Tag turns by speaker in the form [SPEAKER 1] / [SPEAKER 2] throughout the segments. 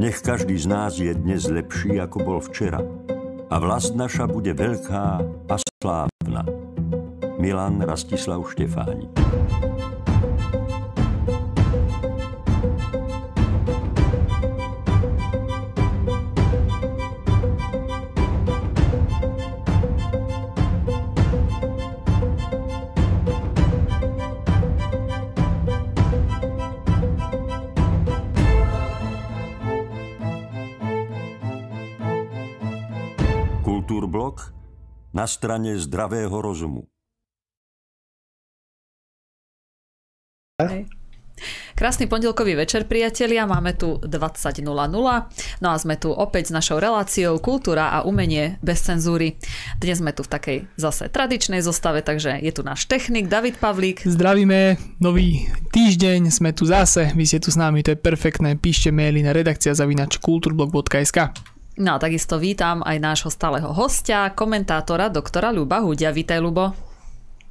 [SPEAKER 1] Nech každý z nás je dnes lepší, ako bol včera. A vlast naša bude veľká a slávna. Milan Rastislav Štefánik. Na strane zdravého rozumu.
[SPEAKER 2] Hej. Krásny pondelkový večer, priatelia. Máme tu 20.00. No a sme tu opäť s našou reláciou Kultúra a umenie bez cenzúry. Dnes sme tu v takej zase tradičnej zostave, takže je tu náš technik David Pavlík.
[SPEAKER 3] Zdravíme, nový týždeň, sme tu zase, vy ste tu s nami, to je perfektné. Píšte maily na redakcia zavinač kulturblog.sk.
[SPEAKER 2] No a takisto vítam aj nášho stáleho hostia, komentátora doktora Ľuba Hudia. Vítaj, Ľubo.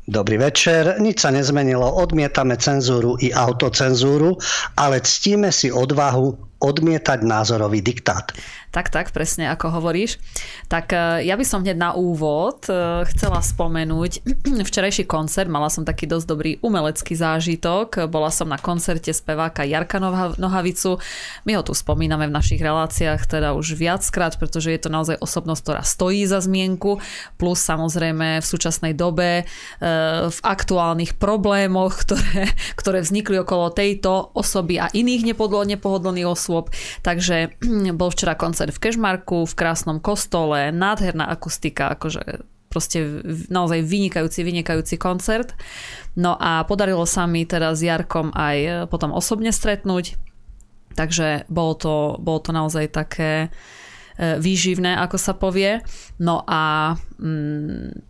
[SPEAKER 4] Dobrý večer, nič sa nezmenilo, odmietame cenzúru i autocenzúru, ale ctíme si odvahu odmietať názorový diktát.
[SPEAKER 2] Tak, tak, presne ako hovoríš. Tak e, ja by som hneď na úvod e, chcela spomenúť včerajší koncert. Mala som taký dosť dobrý umelecký zážitok. Bola som na koncerte speváka Jarka Nohavicu. My ho tu spomíname v našich reláciách teda už viackrát, pretože je to naozaj osobnosť, ktorá stojí za zmienku. Plus samozrejme v súčasnej dobe e, v aktuálnych problémoch, ktoré, ktoré vznikli okolo tejto osoby a iných nepohodlných osôb. Takže bol včera koncert koncert v Kešmarku, v krásnom kostole, nádherná akustika, akože proste naozaj vynikajúci, vynikajúci koncert. No a podarilo sa mi teda s Jarkom aj e, potom osobne stretnúť, takže bolo to, bolo to naozaj také e, výživné, ako sa povie. No a mm,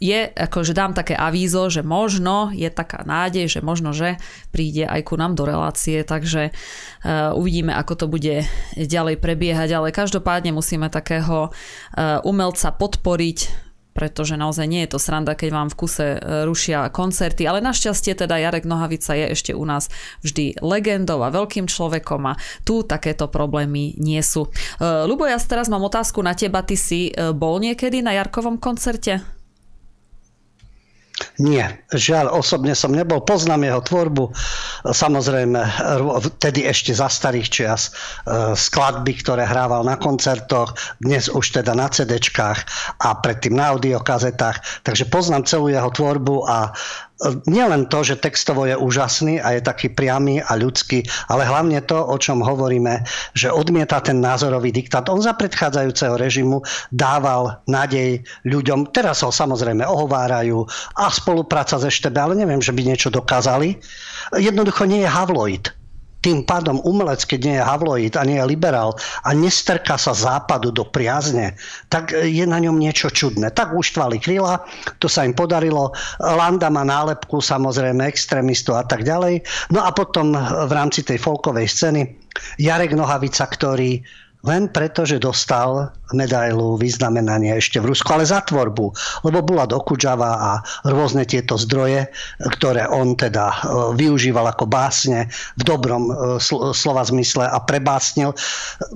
[SPEAKER 2] je, akože dám také avízo, že možno je taká nádej, že možno, že príde aj ku nám do relácie, takže uh, uvidíme, ako to bude ďalej prebiehať, ale každopádne musíme takého uh, umelca podporiť, pretože naozaj nie je to sranda, keď vám v kuse e, rušia koncerty, ale našťastie teda Jarek Nohavica je ešte u nás vždy legendou a veľkým človekom a tu takéto problémy nie sú. Lubo, ja teraz mám otázku na teba, ty si bol niekedy na Jarkovom koncerte?
[SPEAKER 4] Nie, žiaľ, osobne som nebol, poznám jeho tvorbu, samozrejme, vtedy ešte za starých čias, e, skladby, ktoré hrával na koncertoch, dnes už teda na CD-čkách a predtým na audiokazetách, takže poznám celú jeho tvorbu a nielen to, že textovo je úžasný a je taký priamy a ľudský, ale hlavne to, o čom hovoríme, že odmieta ten názorový diktát. On za predchádzajúceho režimu dával nádej ľuďom, teraz ho samozrejme ohovárajú a spolupráca ze Štebe, ale neviem, že by niečo dokázali. Jednoducho nie je Havloid tým pádom umelec, keď nie je havloid a nie je liberál a nestrká sa západu do priazne, tak je na ňom niečo čudné. Tak uštvali krila, to sa im podarilo. Landa má nálepku, samozrejme, extrémistu a tak ďalej. No a potom v rámci tej folkovej scény Jarek Nohavica, ktorý len preto, že dostal medailu vyznamenanie ešte v Rusku, ale za tvorbu, lebo bola do Kudžava a rôzne tieto zdroje, ktoré on teda e, využíval ako básne v dobrom e, slova zmysle a prebásnil,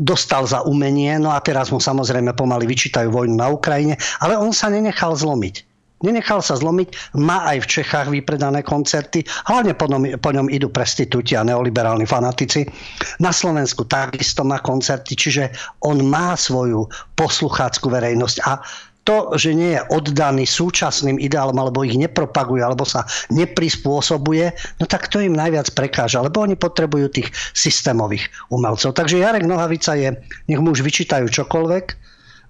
[SPEAKER 4] dostal za umenie, no a teraz mu samozrejme pomaly vyčítajú vojnu na Ukrajine, ale on sa nenechal zlomiť. Nenechal sa zlomiť, má aj v Čechách vypredané koncerty, hlavne po ňom, po ňom idú prestitúti a neoliberálni fanatici. Na Slovensku takisto má koncerty, čiže on má svoju poslucháckú verejnosť a to, že nie je oddaný súčasným ideálom, alebo ich nepropaguje, alebo sa neprispôsobuje, no tak to im najviac prekáža, lebo oni potrebujú tých systémových umelcov. Takže Jarek Nohavica je, nech mu už vyčítajú čokoľvek,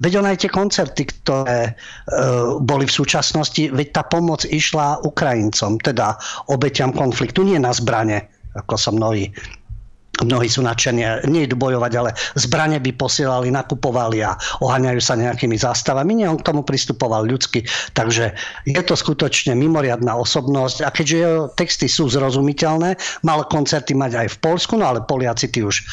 [SPEAKER 4] Veď on aj tie koncerty, ktoré e, boli v súčasnosti, veď tá pomoc išla Ukrajincom, teda obeťam konfliktu, nie na zbrane, ako sa mnohí mnohí sú nadšení, nie idú bojovať, ale zbranie by posielali, nakupovali a oháňajú sa nejakými zástavami. Nie, on k tomu pristupoval ľudsky, takže je to skutočne mimoriadná osobnosť a keďže jeho texty sú zrozumiteľné, mal koncerty mať aj v Polsku, no ale Poliaci tí už e,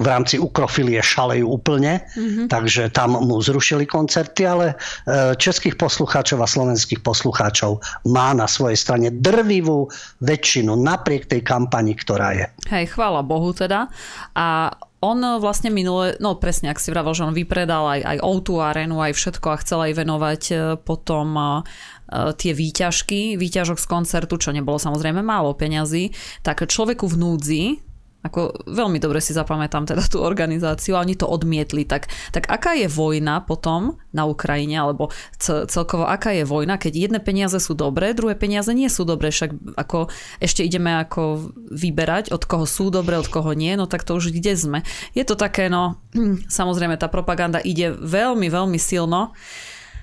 [SPEAKER 4] v rámci ukrofilie šalejú úplne, mm-hmm. takže tam mu zrušili koncerty, ale e, českých poslucháčov a slovenských poslucháčov má na svojej strane drvivú väčšinu napriek tej kampani, ktorá je.
[SPEAKER 2] Hej, chvála Bohu teda. A on vlastne minule, no presne, ak si vravel, že on vypredal aj, aj O2 arénu, aj všetko a chcel aj venovať e, potom e, tie výťažky, výťažok z koncertu, čo nebolo samozrejme málo peňazí, tak človeku v núdzi, ako veľmi dobre si zapamätám teda tú organizáciu a oni to odmietli. Tak, tak aká je vojna potom na Ukrajine, alebo celkovo aká je vojna, keď jedné peniaze sú dobré, druhé peniaze nie sú dobré, však ako ešte ideme ako vyberať, od koho sú dobré, od koho nie, no tak to už kde sme. Je to také, no samozrejme tá propaganda ide veľmi, veľmi silno.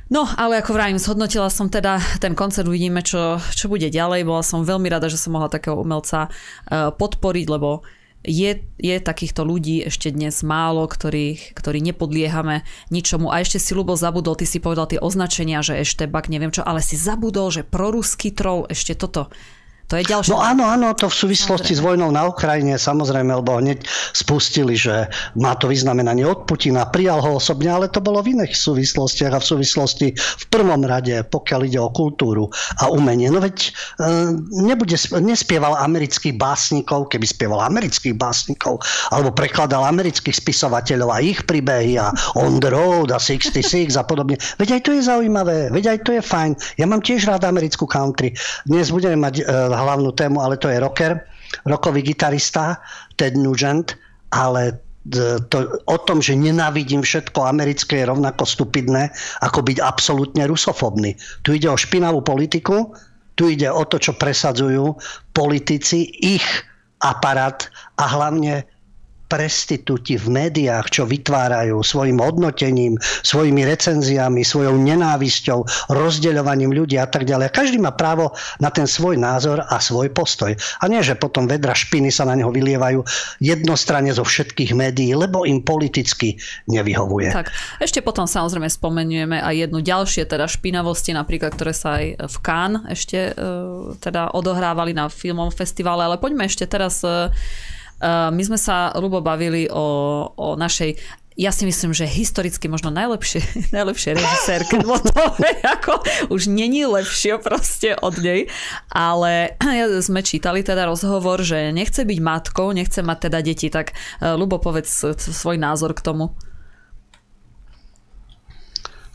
[SPEAKER 2] No, ale ako vravím, zhodnotila som teda ten koncert, uvidíme, čo, čo bude ďalej. Bola som veľmi rada, že som mohla takého umelca uh, podporiť, lebo je, je takýchto ľudí ešte dnes málo, ktorí, ktorí nepodliehame ničomu. A ešte si Lubo zabudol, ty si povedal tie označenia, že ešte bak, neviem čo, ale si zabudol, že proruský troll, ešte toto. To je ďalšie.
[SPEAKER 4] No áno, áno, to v súvislosti samozrejme. s vojnou na Ukrajine, samozrejme, lebo hneď spustili, že má to vyznamenanie od Putina, prijal ho osobne, ale to bolo v iných súvislostiach a v súvislosti v prvom rade, pokiaľ ide o kultúru a umenie. No veď e, nebude, nespieval amerických básnikov, keby spieval amerických básnikov, alebo prekladal amerických spisovateľov a ich príbehy a On the Road a 66 a podobne. Veď aj to je zaujímavé, veď aj to je fajn. Ja mám tiež rád americkú country. Dnes budeme mať e, hlavnú tému, ale to je rocker, rockový gitarista Ted Nugent, ale to, o tom, že nenávidím všetko americké je rovnako stupidné, ako byť absolútne rusofobný. Tu ide o špinavú politiku, tu ide o to, čo presadzujú politici, ich aparát a hlavne prestitúti v médiách, čo vytvárajú svojim hodnotením, svojimi recenziami, svojou nenávisťou, rozdeľovaním ľudí a tak ďalej. Každý má právo na ten svoj názor a svoj postoj. A nie, že potom vedra špiny sa na neho vylievajú jednostranne zo všetkých médií, lebo im politicky nevyhovuje.
[SPEAKER 2] Tak, ešte potom samozrejme spomenieme aj jednu ďalšie teda špinavosti, napríklad, ktoré sa aj v Cannes ešte uh, teda odohrávali na filmovom festivale, ale poďme ešte teraz Eh, my sme sa, Rubo, bavili o, o našej ja si myslím, že historicky možno najlepšie, najlepšie režisérke Dvotovej, ako už není lepšie proste od nej, ale sme čítali teda rozhovor, že nechce byť matkou, nechce mať teda deti, tak eh, Lubo, povedz svoj názor k tomu.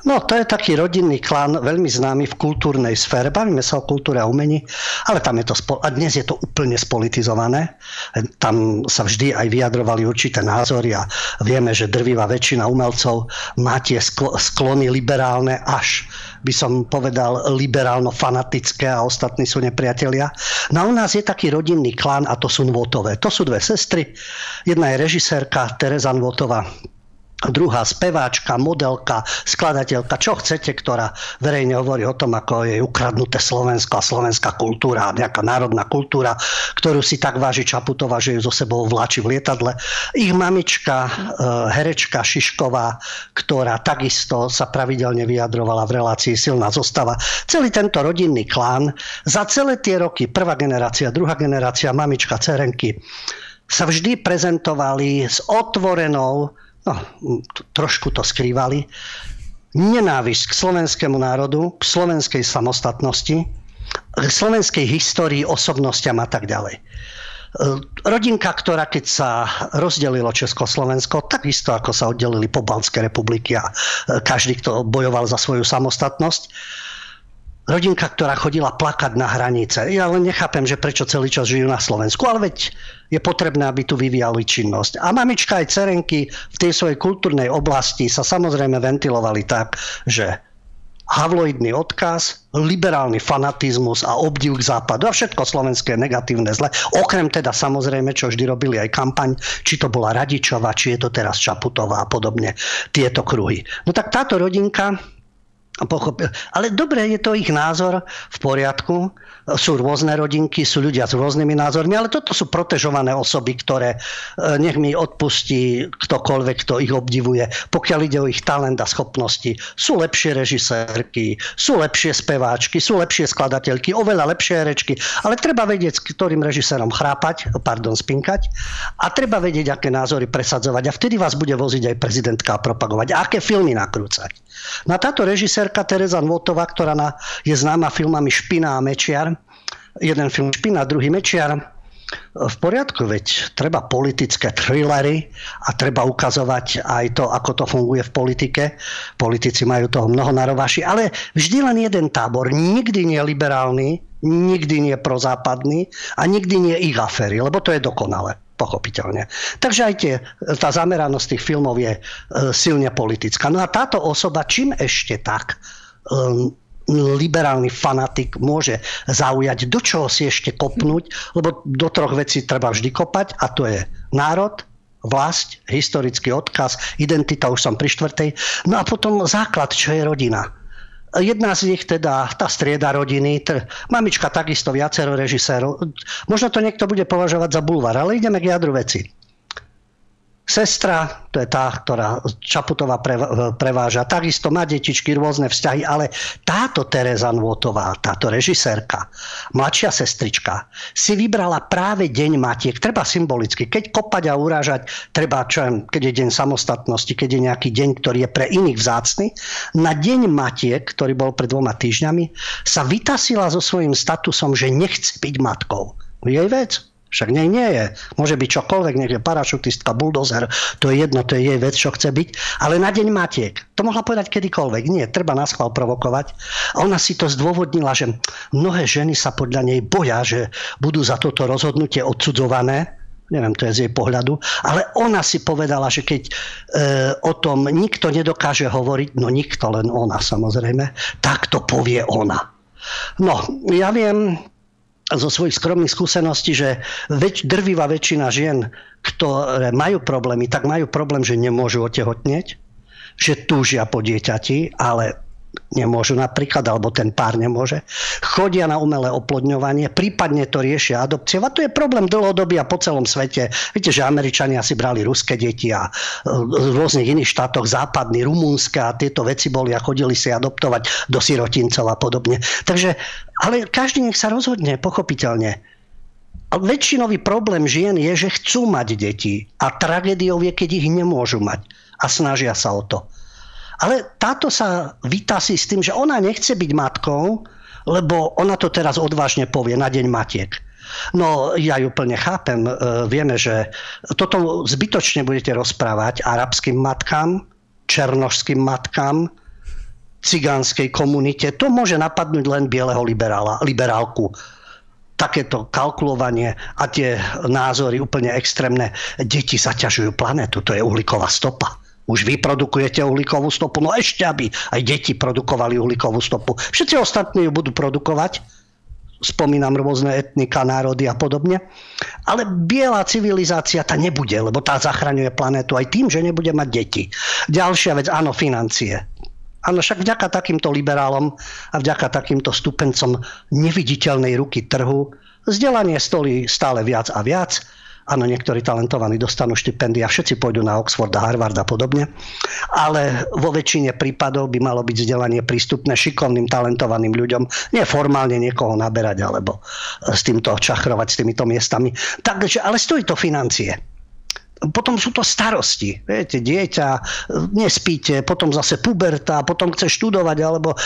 [SPEAKER 4] No, to je taký rodinný klan, veľmi známy v kultúrnej sfére. Bavíme sa o kultúre a umení, ale tam je to, a dnes je to úplne spolitizované. Tam sa vždy aj vyjadrovali určité názory a vieme, že drvivá väčšina umelcov má tie sklony liberálne až by som povedal liberálno-fanatické a ostatní sú nepriatelia. No a u nás je taký rodinný klan a to sú Nvotové. To sú dve sestry. Jedna je režisérka Tereza Nvotová, druhá speváčka, modelka, skladateľka, čo chcete, ktorá verejne hovorí o tom, ako je ukradnuté Slovensko a slovenská kultúra, nejaká národná kultúra, ktorú si tak váži Čaputová, že ju zo sebou vláči v lietadle. Ich mamička, eh, herečka Šišková, ktorá takisto sa pravidelne vyjadrovala v relácii Silná zostava. Celý tento rodinný klán za celé tie roky, prvá generácia, druhá generácia, mamička, cerenky, sa vždy prezentovali s otvorenou no, trošku to skrývali, nenávisť k slovenskému národu, k slovenskej samostatnosti, k slovenskej histórii, osobnostiam a tak ďalej. Rodinka, ktorá keď sa rozdelilo Československo, takisto ako sa oddelili Pobaltské republiky a každý, kto bojoval za svoju samostatnosť, rodinka, ktorá chodila plakať na hranice. Ja len nechápem, že prečo celý čas žijú na Slovensku, ale veď je potrebné, aby tu vyvíjali činnosť. A mamička aj cerenky v tej svojej kultúrnej oblasti sa samozrejme ventilovali tak, že havloidný odkaz, liberálny fanatizmus a obdiv k západu a všetko slovenské negatívne zle. Okrem teda samozrejme, čo vždy robili aj kampaň, či to bola Radičová, či je to teraz Čaputová a podobne, tieto kruhy. No tak táto rodinka Pochopil. Ale dobre, je to ich názor v poriadku. Sú rôzne rodinky, sú ľudia s rôznymi názormi, ale toto sú protežované osoby, ktoré e, nech mi odpustí ktokoľvek, kto ich obdivuje, pokiaľ ide o ich talent a schopnosti. Sú lepšie režisérky, sú lepšie speváčky, sú lepšie skladateľky, oveľa lepšie herečky, ale treba vedieť, s ktorým režisérom chrápať, pardon, spinkať a treba vedieť, aké názory presadzovať a vtedy vás bude voziť aj prezidentka a propagovať. A aké filmy nakrúcať. Na táto režisérka Teresa Nvotová, ktorá na, je známa filmami Špina a Mečiar, jeden film Špina, druhý Mečiar, v poriadku, veď treba politické thrillery a treba ukazovať aj to, ako to funguje v politike. Politici majú toho mnoho na ale vždy len jeden tábor, nikdy nie liberálny, nikdy nie prozápadný a nikdy nie ich aféry, lebo to je dokonalé pochopiteľne. Takže aj tie, tá zameranosť tých filmov je e, silne politická. No a táto osoba, čím ešte tak um, liberálny fanatik môže zaujať, do čoho si ešte kopnúť, lebo do troch vecí treba vždy kopať a to je národ, vlast, historický odkaz, identita, už som pri štvrtej, no a potom základ, čo je rodina Jedna z nich teda, tá strieda rodiny, t- mamička takisto viacero režisérov. Možno to niekto bude považovať za bulvar, ale ideme k jadru veci. Sestra, to je tá, ktorá Čaputová preváža, takisto má detičky, rôzne vzťahy, ale táto Tereza Nvotová, táto režisérka, mladšia sestrička, si vybrala práve Deň Matiek, treba symbolicky. Keď kopať a urážať, treba, čo viem, keď je deň samostatnosti, keď je nejaký deň, ktorý je pre iných vzácny, na Deň Matiek, ktorý bol pred dvoma týždňami, sa vytasila so svojím statusom, že nechce byť matkou. Jej vec. Však nie, nie je. Môže byť čokoľvek, nech je parašutistka, buldozer, to je jedno, to je jej vec, čo chce byť. Ale na deň matiek. To mohla povedať kedykoľvek. Nie, treba nás chval provokovať. A ona si to zdôvodnila, že mnohé ženy sa podľa nej boja, že budú za toto rozhodnutie odsudzované. Neviem, to je z jej pohľadu. Ale ona si povedala, že keď e, o tom nikto nedokáže hovoriť, no nikto, len ona samozrejme, tak to povie ona. No, ja viem, zo svojich skromných skúseností, že väč, drvivá väčšina žien, ktoré majú problémy, tak majú problém, že nemôžu otehotnieť, že túžia po dieťati, ale nemôžu napríklad, alebo ten pár nemôže. Chodia na umelé oplodňovanie, prípadne to riešia adopciou. A to je problém dlhodobý a po celom svete. Viete, že Američania si brali ruské deti a v e, rôznych iných štátoch západný, rumúnske a tieto veci boli a chodili si adoptovať do sirotincov a podobne. Takže, ale každý nech sa rozhodne, pochopiteľne. A väčšinový problém žien je, že chcú mať deti a tragédiou je, keď ich nemôžu mať a snažia sa o to. Ale táto sa vytasí s tým, že ona nechce byť matkou, lebo ona to teraz odvážne povie na deň matiek. No ja ju plne chápem. E, vieme, že toto zbytočne budete rozprávať arabským matkám, černožským matkám, cigánskej komunite. To môže napadnúť len bieleho liberála, liberálku takéto kalkulovanie a tie názory úplne extrémne. Deti zaťažujú planetu, to je uhlíková stopa. Už vy produkujete uhlíkovú stopu, no ešte aby aj deti produkovali uhlíkovú stopu. Všetci ostatní ju budú produkovať, spomínam rôzne etnika, národy a podobne. Ale biela civilizácia tá nebude, lebo tá zachraňuje planetu aj tým, že nebude mať deti. Ďalšia vec, áno, financie. Áno, však vďaka takýmto liberálom a vďaka takýmto stupencom neviditeľnej ruky trhu vzdelanie stolí stále viac a viac Áno, niektorí talentovaní dostanú štipendia, všetci pôjdu na Oxford a Harvard a podobne, ale vo väčšine prípadov by malo byť vzdelanie prístupné šikovným, talentovaným ľuďom, nie formálne niekoho naberať alebo s týmto čachrovať s týmito miestami. Takže, ale stojí to financie potom sú to starosti. Viete, dieťa, nespíte, potom zase puberta, potom chce študovať alebo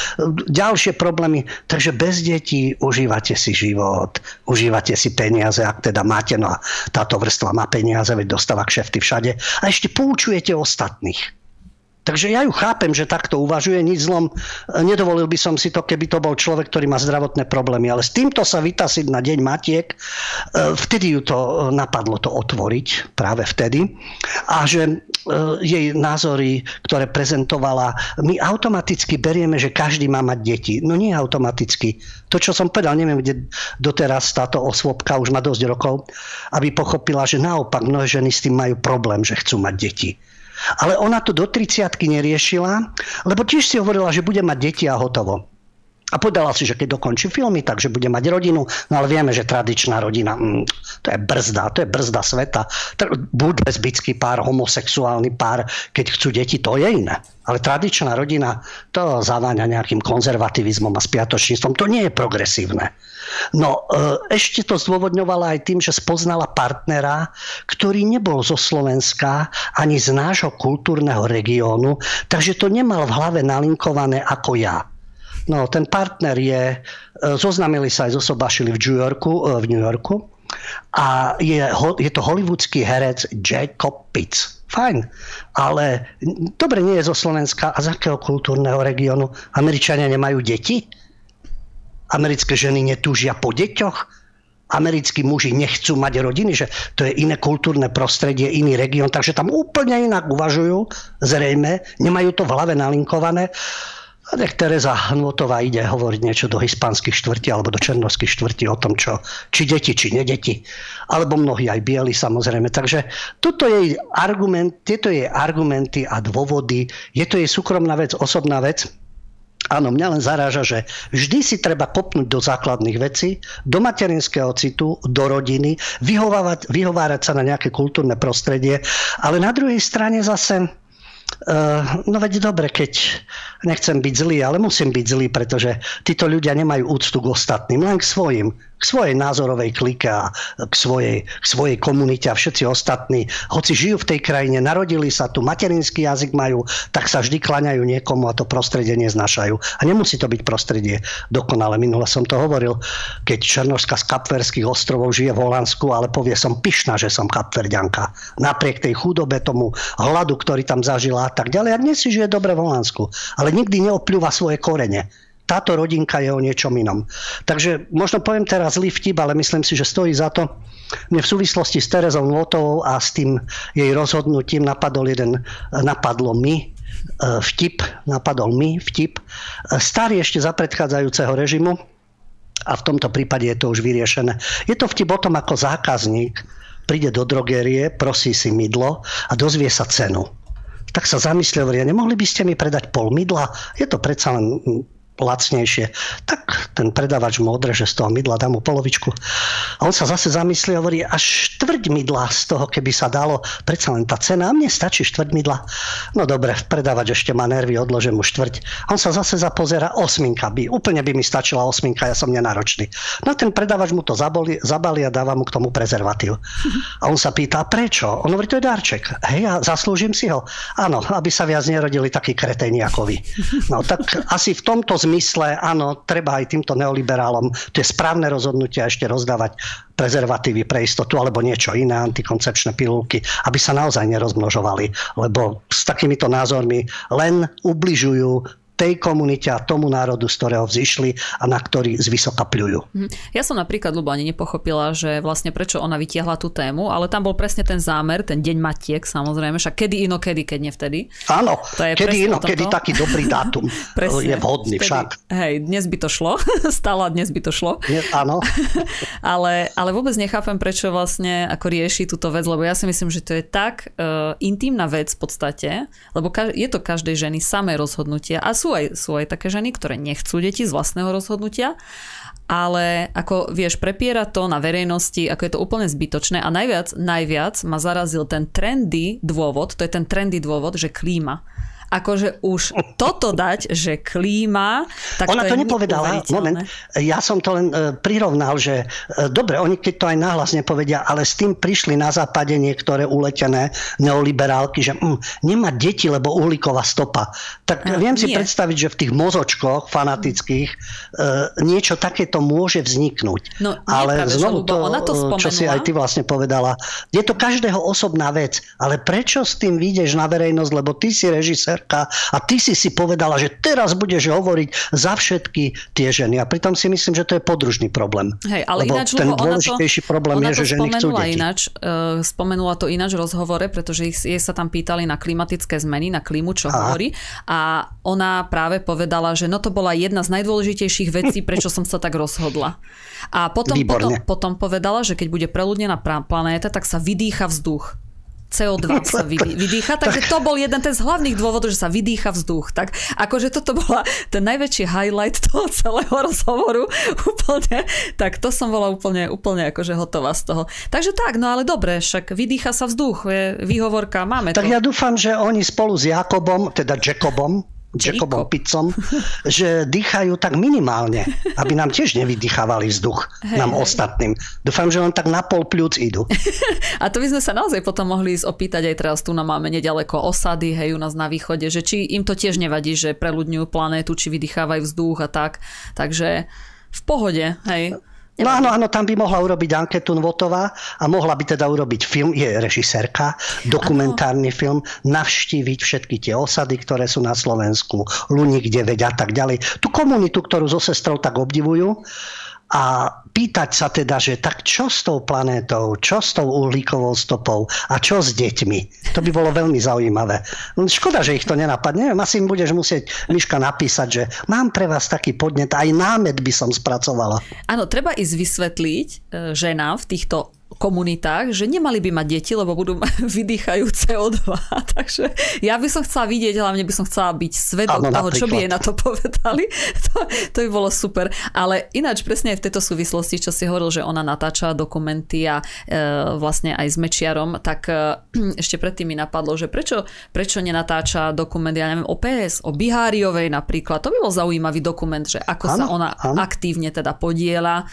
[SPEAKER 4] ďalšie problémy. Takže bez detí užívate si život, užívate si peniaze, ak teda máte, no a táto vrstva má peniaze, veď dostáva kšefty všade. A ešte poučujete ostatných. Takže ja ju chápem, že takto uvažuje, nič zlom. Nedovolil by som si to, keby to bol človek, ktorý má zdravotné problémy. Ale s týmto sa vytasiť na deň matiek, e, vtedy ju to e, napadlo to otvoriť, práve vtedy. A že e, jej názory, ktoré prezentovala, my automaticky berieme, že každý má mať deti. No nie automaticky. To, čo som povedal, neviem, kde doteraz táto osôbka už má dosť rokov, aby pochopila, že naopak mnohé ženy s tým majú problém, že chcú mať deti Ale ona to do 30 neriešila, lebo tiež si hovorila, že bude mať deti a hotovo. A povedala si, že keď dokončí filmy, takže bude mať rodinu. No ale vieme, že tradičná rodina, mm, to je brzda, to je brzda sveta. Buď lesbický pár, homosexuálny pár, keď chcú deti, to je iné. Ale tradičná rodina, to zaváňa nejakým konzervativizmom a spiatočníctvom. To nie je progresívne. No, e, ešte to zdôvodňovala aj tým, že spoznala partnera, ktorý nebol zo Slovenska ani z nášho kultúrneho regiónu, takže to nemal v hlave nalinkované ako ja. No, ten partner je, e, zoznamili sa aj zosobášili v New Yorku, e, v New Yorku a je, je to hollywoodský herec Jacob Pitts. Fajn, ale dobre nie je zo Slovenska a z akého kultúrneho regiónu? Američania nemajú deti? Americké ženy netúžia po deťoch? Americkí muži nechcú mať rodiny, že to je iné kultúrne prostredie, iný región, takže tam úplne inak uvažujú, zrejme, nemajú to v hlave nalinkované. Nech Teresa Hnutová ide hovoriť niečo do hispánskych štvrtí alebo do černovských štvrtí o tom, čo, či deti, či nedeti. Alebo mnohí aj bieli samozrejme. Takže toto jej argument, tieto jej argumenty a dôvody, je to jej súkromná vec, osobná vec. Áno, mňa len zaráža, že vždy si treba kopnúť do základných vecí, do materinského citu, do rodiny, vyhovávať, vyhovárať sa na nejaké kultúrne prostredie, ale na druhej strane zase Uh, no veď dobre, keď nechcem byť zlý, ale musím byť zlý, pretože títo ľudia nemajú úctu k ostatným, len k svojim k svojej názorovej klike a k svojej, k svojej komunite a všetci ostatní, hoci žijú v tej krajine, narodili sa tu, materinský jazyk majú, tak sa vždy klaňajú niekomu a to prostredie neznašajú. A nemusí to byť prostredie dokonale. Minule som to hovoril, keď Černovská z Kapverských ostrovov žije v Holandsku, ale povie som pyšná, že som Kapverďanka. Napriek tej chudobe, tomu hladu, ktorý tam zažila a tak ďalej. A dnes si žije dobre v Holandsku, ale nikdy neopľúva svoje korene táto rodinka je o niečom inom. Takže možno poviem teraz zlý vtip, ale myslím si, že stojí za to. Mne v súvislosti s Terezou Notovou a s tým jej rozhodnutím napadol jeden, napadlo mi, e, vtip, napadol mi vtip, e, starý ešte za predchádzajúceho režimu a v tomto prípade je to už vyriešené. Je to vtip o tom, ako zákazník príde do drogérie, prosí si mydlo a dozvie sa cenu. Tak sa zamyslel, nemohli by ste mi predať pol mydla? Je to predsa len lacnejšie. Tak ten predávač mu odreže z toho mydla, dá mu polovičku. A on sa zase zamyslí a hovorí, až štvrť mydla z toho, keby sa dalo, predsa len tá cena, a mne stačí štvrť mydla. No dobre, predávač ešte má nervy, odlože mu štvrť. A on sa zase zapozera, osminka by, úplne by mi stačila osminka, ja som nenáročný. No ten predávač mu to zaboli, zabali a dáva mu k tomu prezervatív. A on sa pýta, prečo? On hovorí, to je darček. Hej, ja zaslúžim si ho. Áno, aby sa viac nerodili takí kreténi ako vy. No tak asi v tomto zmysle, áno, treba aj týmto neoliberálom tie správne rozhodnutia ešte rozdávať prezervatívy pre istotu alebo niečo iné, antikoncepčné pilulky, aby sa naozaj nerozmnožovali, lebo s takýmito názormi len ubližujú tej komunite a tomu národu, z ktorého vzýšli a na ktorý zvysoka pľujú.
[SPEAKER 2] Mhm. Ja som napríklad, Lubo, ani nepochopila, že vlastne prečo ona vytiahla tú tému, ale tam bol presne ten zámer, ten deň matiek, samozrejme, však kedy inokedy, keď nie vtedy.
[SPEAKER 4] Áno, to je kedy inokedy taký dobrý dátum je vhodný vtedy. však.
[SPEAKER 2] Hej, dnes by to šlo, stále dnes by to šlo.
[SPEAKER 4] Nie, áno.
[SPEAKER 2] ale, ale vôbec nechápem, prečo vlastne ako rieši túto vec, lebo ja si myslím, že to je tak uh, intimná vec v podstate, lebo je to každej ženy samé rozhodnutie a sú sú aj, sú aj také ženy, ktoré nechcú deti z vlastného rozhodnutia, ale ako vieš, prepiera to na verejnosti, ako je to úplne zbytočné a najviac, najviac ma zarazil ten trendy dôvod, to je ten trendy dôvod, že klíma akože už toto dať, že klíma, tak
[SPEAKER 4] Ona to, to nepovedala, moment, ja som to len e, prirovnal, že e, dobre, oni keď to aj nahlas nepovedia, ale s tým prišli na západe niektoré uletené neoliberálky, že hm, nemá deti, lebo uhlíková stopa. Tak no, viem nie. si predstaviť, že v tých mozočkoch fanatických e, niečo takéto môže vzniknúť.
[SPEAKER 2] No,
[SPEAKER 4] ale
[SPEAKER 2] práve,
[SPEAKER 4] znovu
[SPEAKER 2] to, ona to
[SPEAKER 4] čo si aj ty vlastne povedala, je to každého osobná vec, ale prečo s tým vyjdeš na verejnosť, lebo ty si režisér režisérka a ty si si povedala, že teraz budeš hovoriť za všetky tie ženy. A pritom si myslím, že to je podružný problém.
[SPEAKER 2] Hej, ale
[SPEAKER 4] Lebo
[SPEAKER 2] ináč,
[SPEAKER 4] ten dôležitejší
[SPEAKER 2] to,
[SPEAKER 4] problém je, že ženy chcú deti.
[SPEAKER 2] Ináč, uh, spomenula to ináč v rozhovore, pretože ich, jej sa tam pýtali na klimatické zmeny, na klímu, čo Aha. hovorí. A ona práve povedala, že no to bola jedna z najdôležitejších vecí, prečo som sa tak rozhodla. A potom, potom, potom povedala, že keď bude preľudnená planéta, tak sa vydýcha vzduch CO2 sa vydýcha, takže to bol jeden ten z hlavných dôvodov, že sa vydýcha vzduch. Tak akože toto bola ten najväčší highlight toho celého rozhovoru úplne, tak to som bola úplne, úplne akože hotová z toho. Takže tak, no ale dobre, však vydýcha sa vzduch, je výhovorka, máme
[SPEAKER 4] tak
[SPEAKER 2] to.
[SPEAKER 4] Tak ja dúfam, že oni spolu s Jakobom, teda Jacobom, Jacobom Pizzom, že dýchajú tak minimálne, aby nám tiež nevydýchávali vzduch, hey, nám ostatným. Dúfam, že len tak na pol pľúc idú.
[SPEAKER 2] A to by sme sa naozaj potom mohli ísť opýtať aj teraz tu na máme nedaleko osady, hej, u nás na východe, že či im to tiež nevadí, že preľudňujú planétu, či vydýchávajú vzduch a tak. Takže v pohode, hej.
[SPEAKER 4] No áno, áno, tam by mohla urobiť anketu Nvotová a mohla by teda urobiť film, je režisérka, dokumentárny ano. film, navštíviť všetky tie osady, ktoré sú na Slovensku, Luník 9 a tak ďalej. Tú komunitu, ktorú so sestrou tak obdivujú a pýtať sa teda, že tak čo s tou planétou, čo s tou uhlíkovou stopou a čo s deťmi. To by bolo veľmi zaujímavé. Škoda, že ich to nenapadne. Neviem, asi im budeš musieť, Miška, napísať, že mám pre vás taký podnet, aj námet by som spracovala.
[SPEAKER 2] Áno, treba ísť vysvetliť e, ženám v týchto komunitách, že nemali by mať deti, lebo budú vydýchajú CO2. Takže ja by som chcela vidieť, hlavne by som chcela byť svedok ano, toho, napríklad. čo by jej na to povedali. To, to by bolo super. Ale ináč presne aj v tejto súvislosti, čo si hovoril, že ona natáča dokumenty a e, vlastne aj s Mečiarom, tak e, ešte predtým mi napadlo, že prečo, prečo nenatáča dokument, ja neviem, o PS, o Biháriovej napríklad. To by bol zaujímavý dokument, že ako ano, sa ona ano. aktívne teda podiela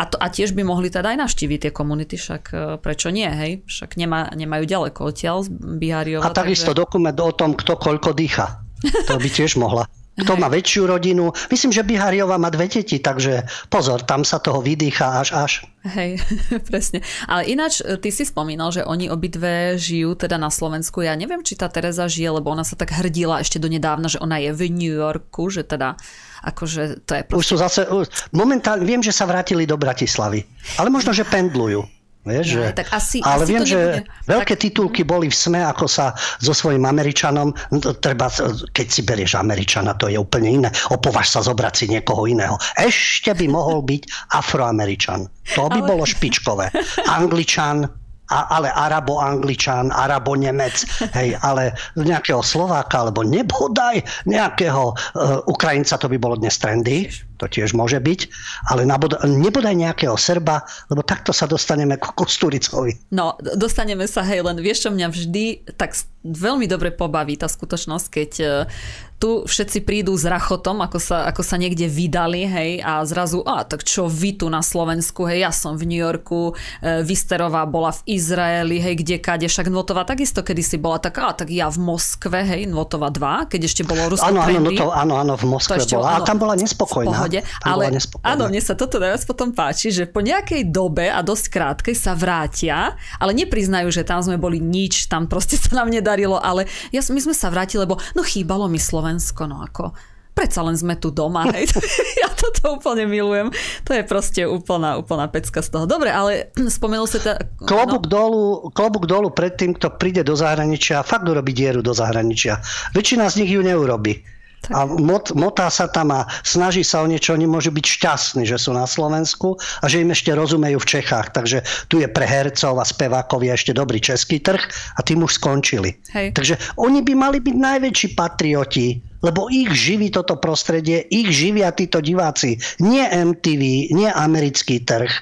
[SPEAKER 2] a, to, a tiež by mohli teda aj navštíviť tie komunity, však e, prečo nie, hej? Však nemá, nemajú ďaleko odtiaľ z Biháriova.
[SPEAKER 4] A takisto takže... dokument o tom, kto koľko dýcha. To by tiež mohla. Kto má väčšiu rodinu. Myslím, že Biháriova má dve deti, takže pozor, tam sa toho vydýcha až až.
[SPEAKER 2] Hej, presne. Ale ináč, e, ty si spomínal, že oni obidve žijú teda na Slovensku. Ja neviem, či tá Teresa žije, lebo ona sa tak hrdila ešte do nedávna, že ona je v New Yorku, že teda Akože to je
[SPEAKER 4] proste... Už sú zase, momentálne, viem, že sa vrátili do Bratislavy, ale možno, že pendlujú. Vieš, no, že... tak asi, ale asi viem, že nebude... veľké tak... titulky boli v SME, ako sa so svojím Američanom, no, treba, keď si berieš Američana, to je úplne iné. Opovaž sa zobrať si niekoho iného. Ešte by mohol byť Afroameričan. To by ale... bolo špičkové. Angličan, ale Arabo-Angličan, Arabo-Nemec, hej, ale nejakého Slováka, alebo nebodaj nejakého uh, Ukrajinca, to by bolo dnes trendy, to tiež môže byť, ale nebodaj nejakého Serba, lebo takto sa dostaneme ku Kosturicovi.
[SPEAKER 2] No, dostaneme sa, hej, len vieš, čo mňa vždy tak veľmi dobre pobaví tá skutočnosť, keď e, tu všetci prídu s rachotom, ako sa, ako sa niekde vydali, hej, a zrazu, a tak čo vy tu na Slovensku, hej, ja som v New Yorku, e, Visterová bola v Izraeli, hej, kde kade, však Nvotová takisto kedysi bola tak, a tak ja v Moskve, hej, Nvotová 2, keď ešte bolo Rusko
[SPEAKER 4] áno, áno, no to, áno, áno, v Moskve ešte, bola, áno, a tam bola nespokojná. Pohode,
[SPEAKER 2] ale áno, mne sa toto najviac potom páči, že po nejakej dobe a dosť krátkej sa vrátia, ale nepriznajú, že tam sme boli nič, tam proste sa nám nedarilo, ale ja, my sme sa vrátili, lebo no chýbalo mi Slovensko no ako predsa len sme tu doma, hej. ja toto úplne milujem. To je proste úplná, úplná pecka z toho. Dobre, ale spomenul si to...
[SPEAKER 4] Klobúk, no. dolu, klobúk dolu pred tým, kto príde do zahraničia a fakt urobí dieru do zahraničia. Väčšina z nich ju neurobi. A mot, motá sa tam a snaží sa o niečo, oni môžu byť šťastní, že sú na Slovensku a že im ešte rozumejú v Čechách. Takže tu je pre hercov a spevákov je ešte dobrý český trh a tým už skončili. Hej. Takže oni by mali byť najväčší patrioti lebo ich živí toto prostredie, ich živia títo diváci. Nie MTV, nie americký trh,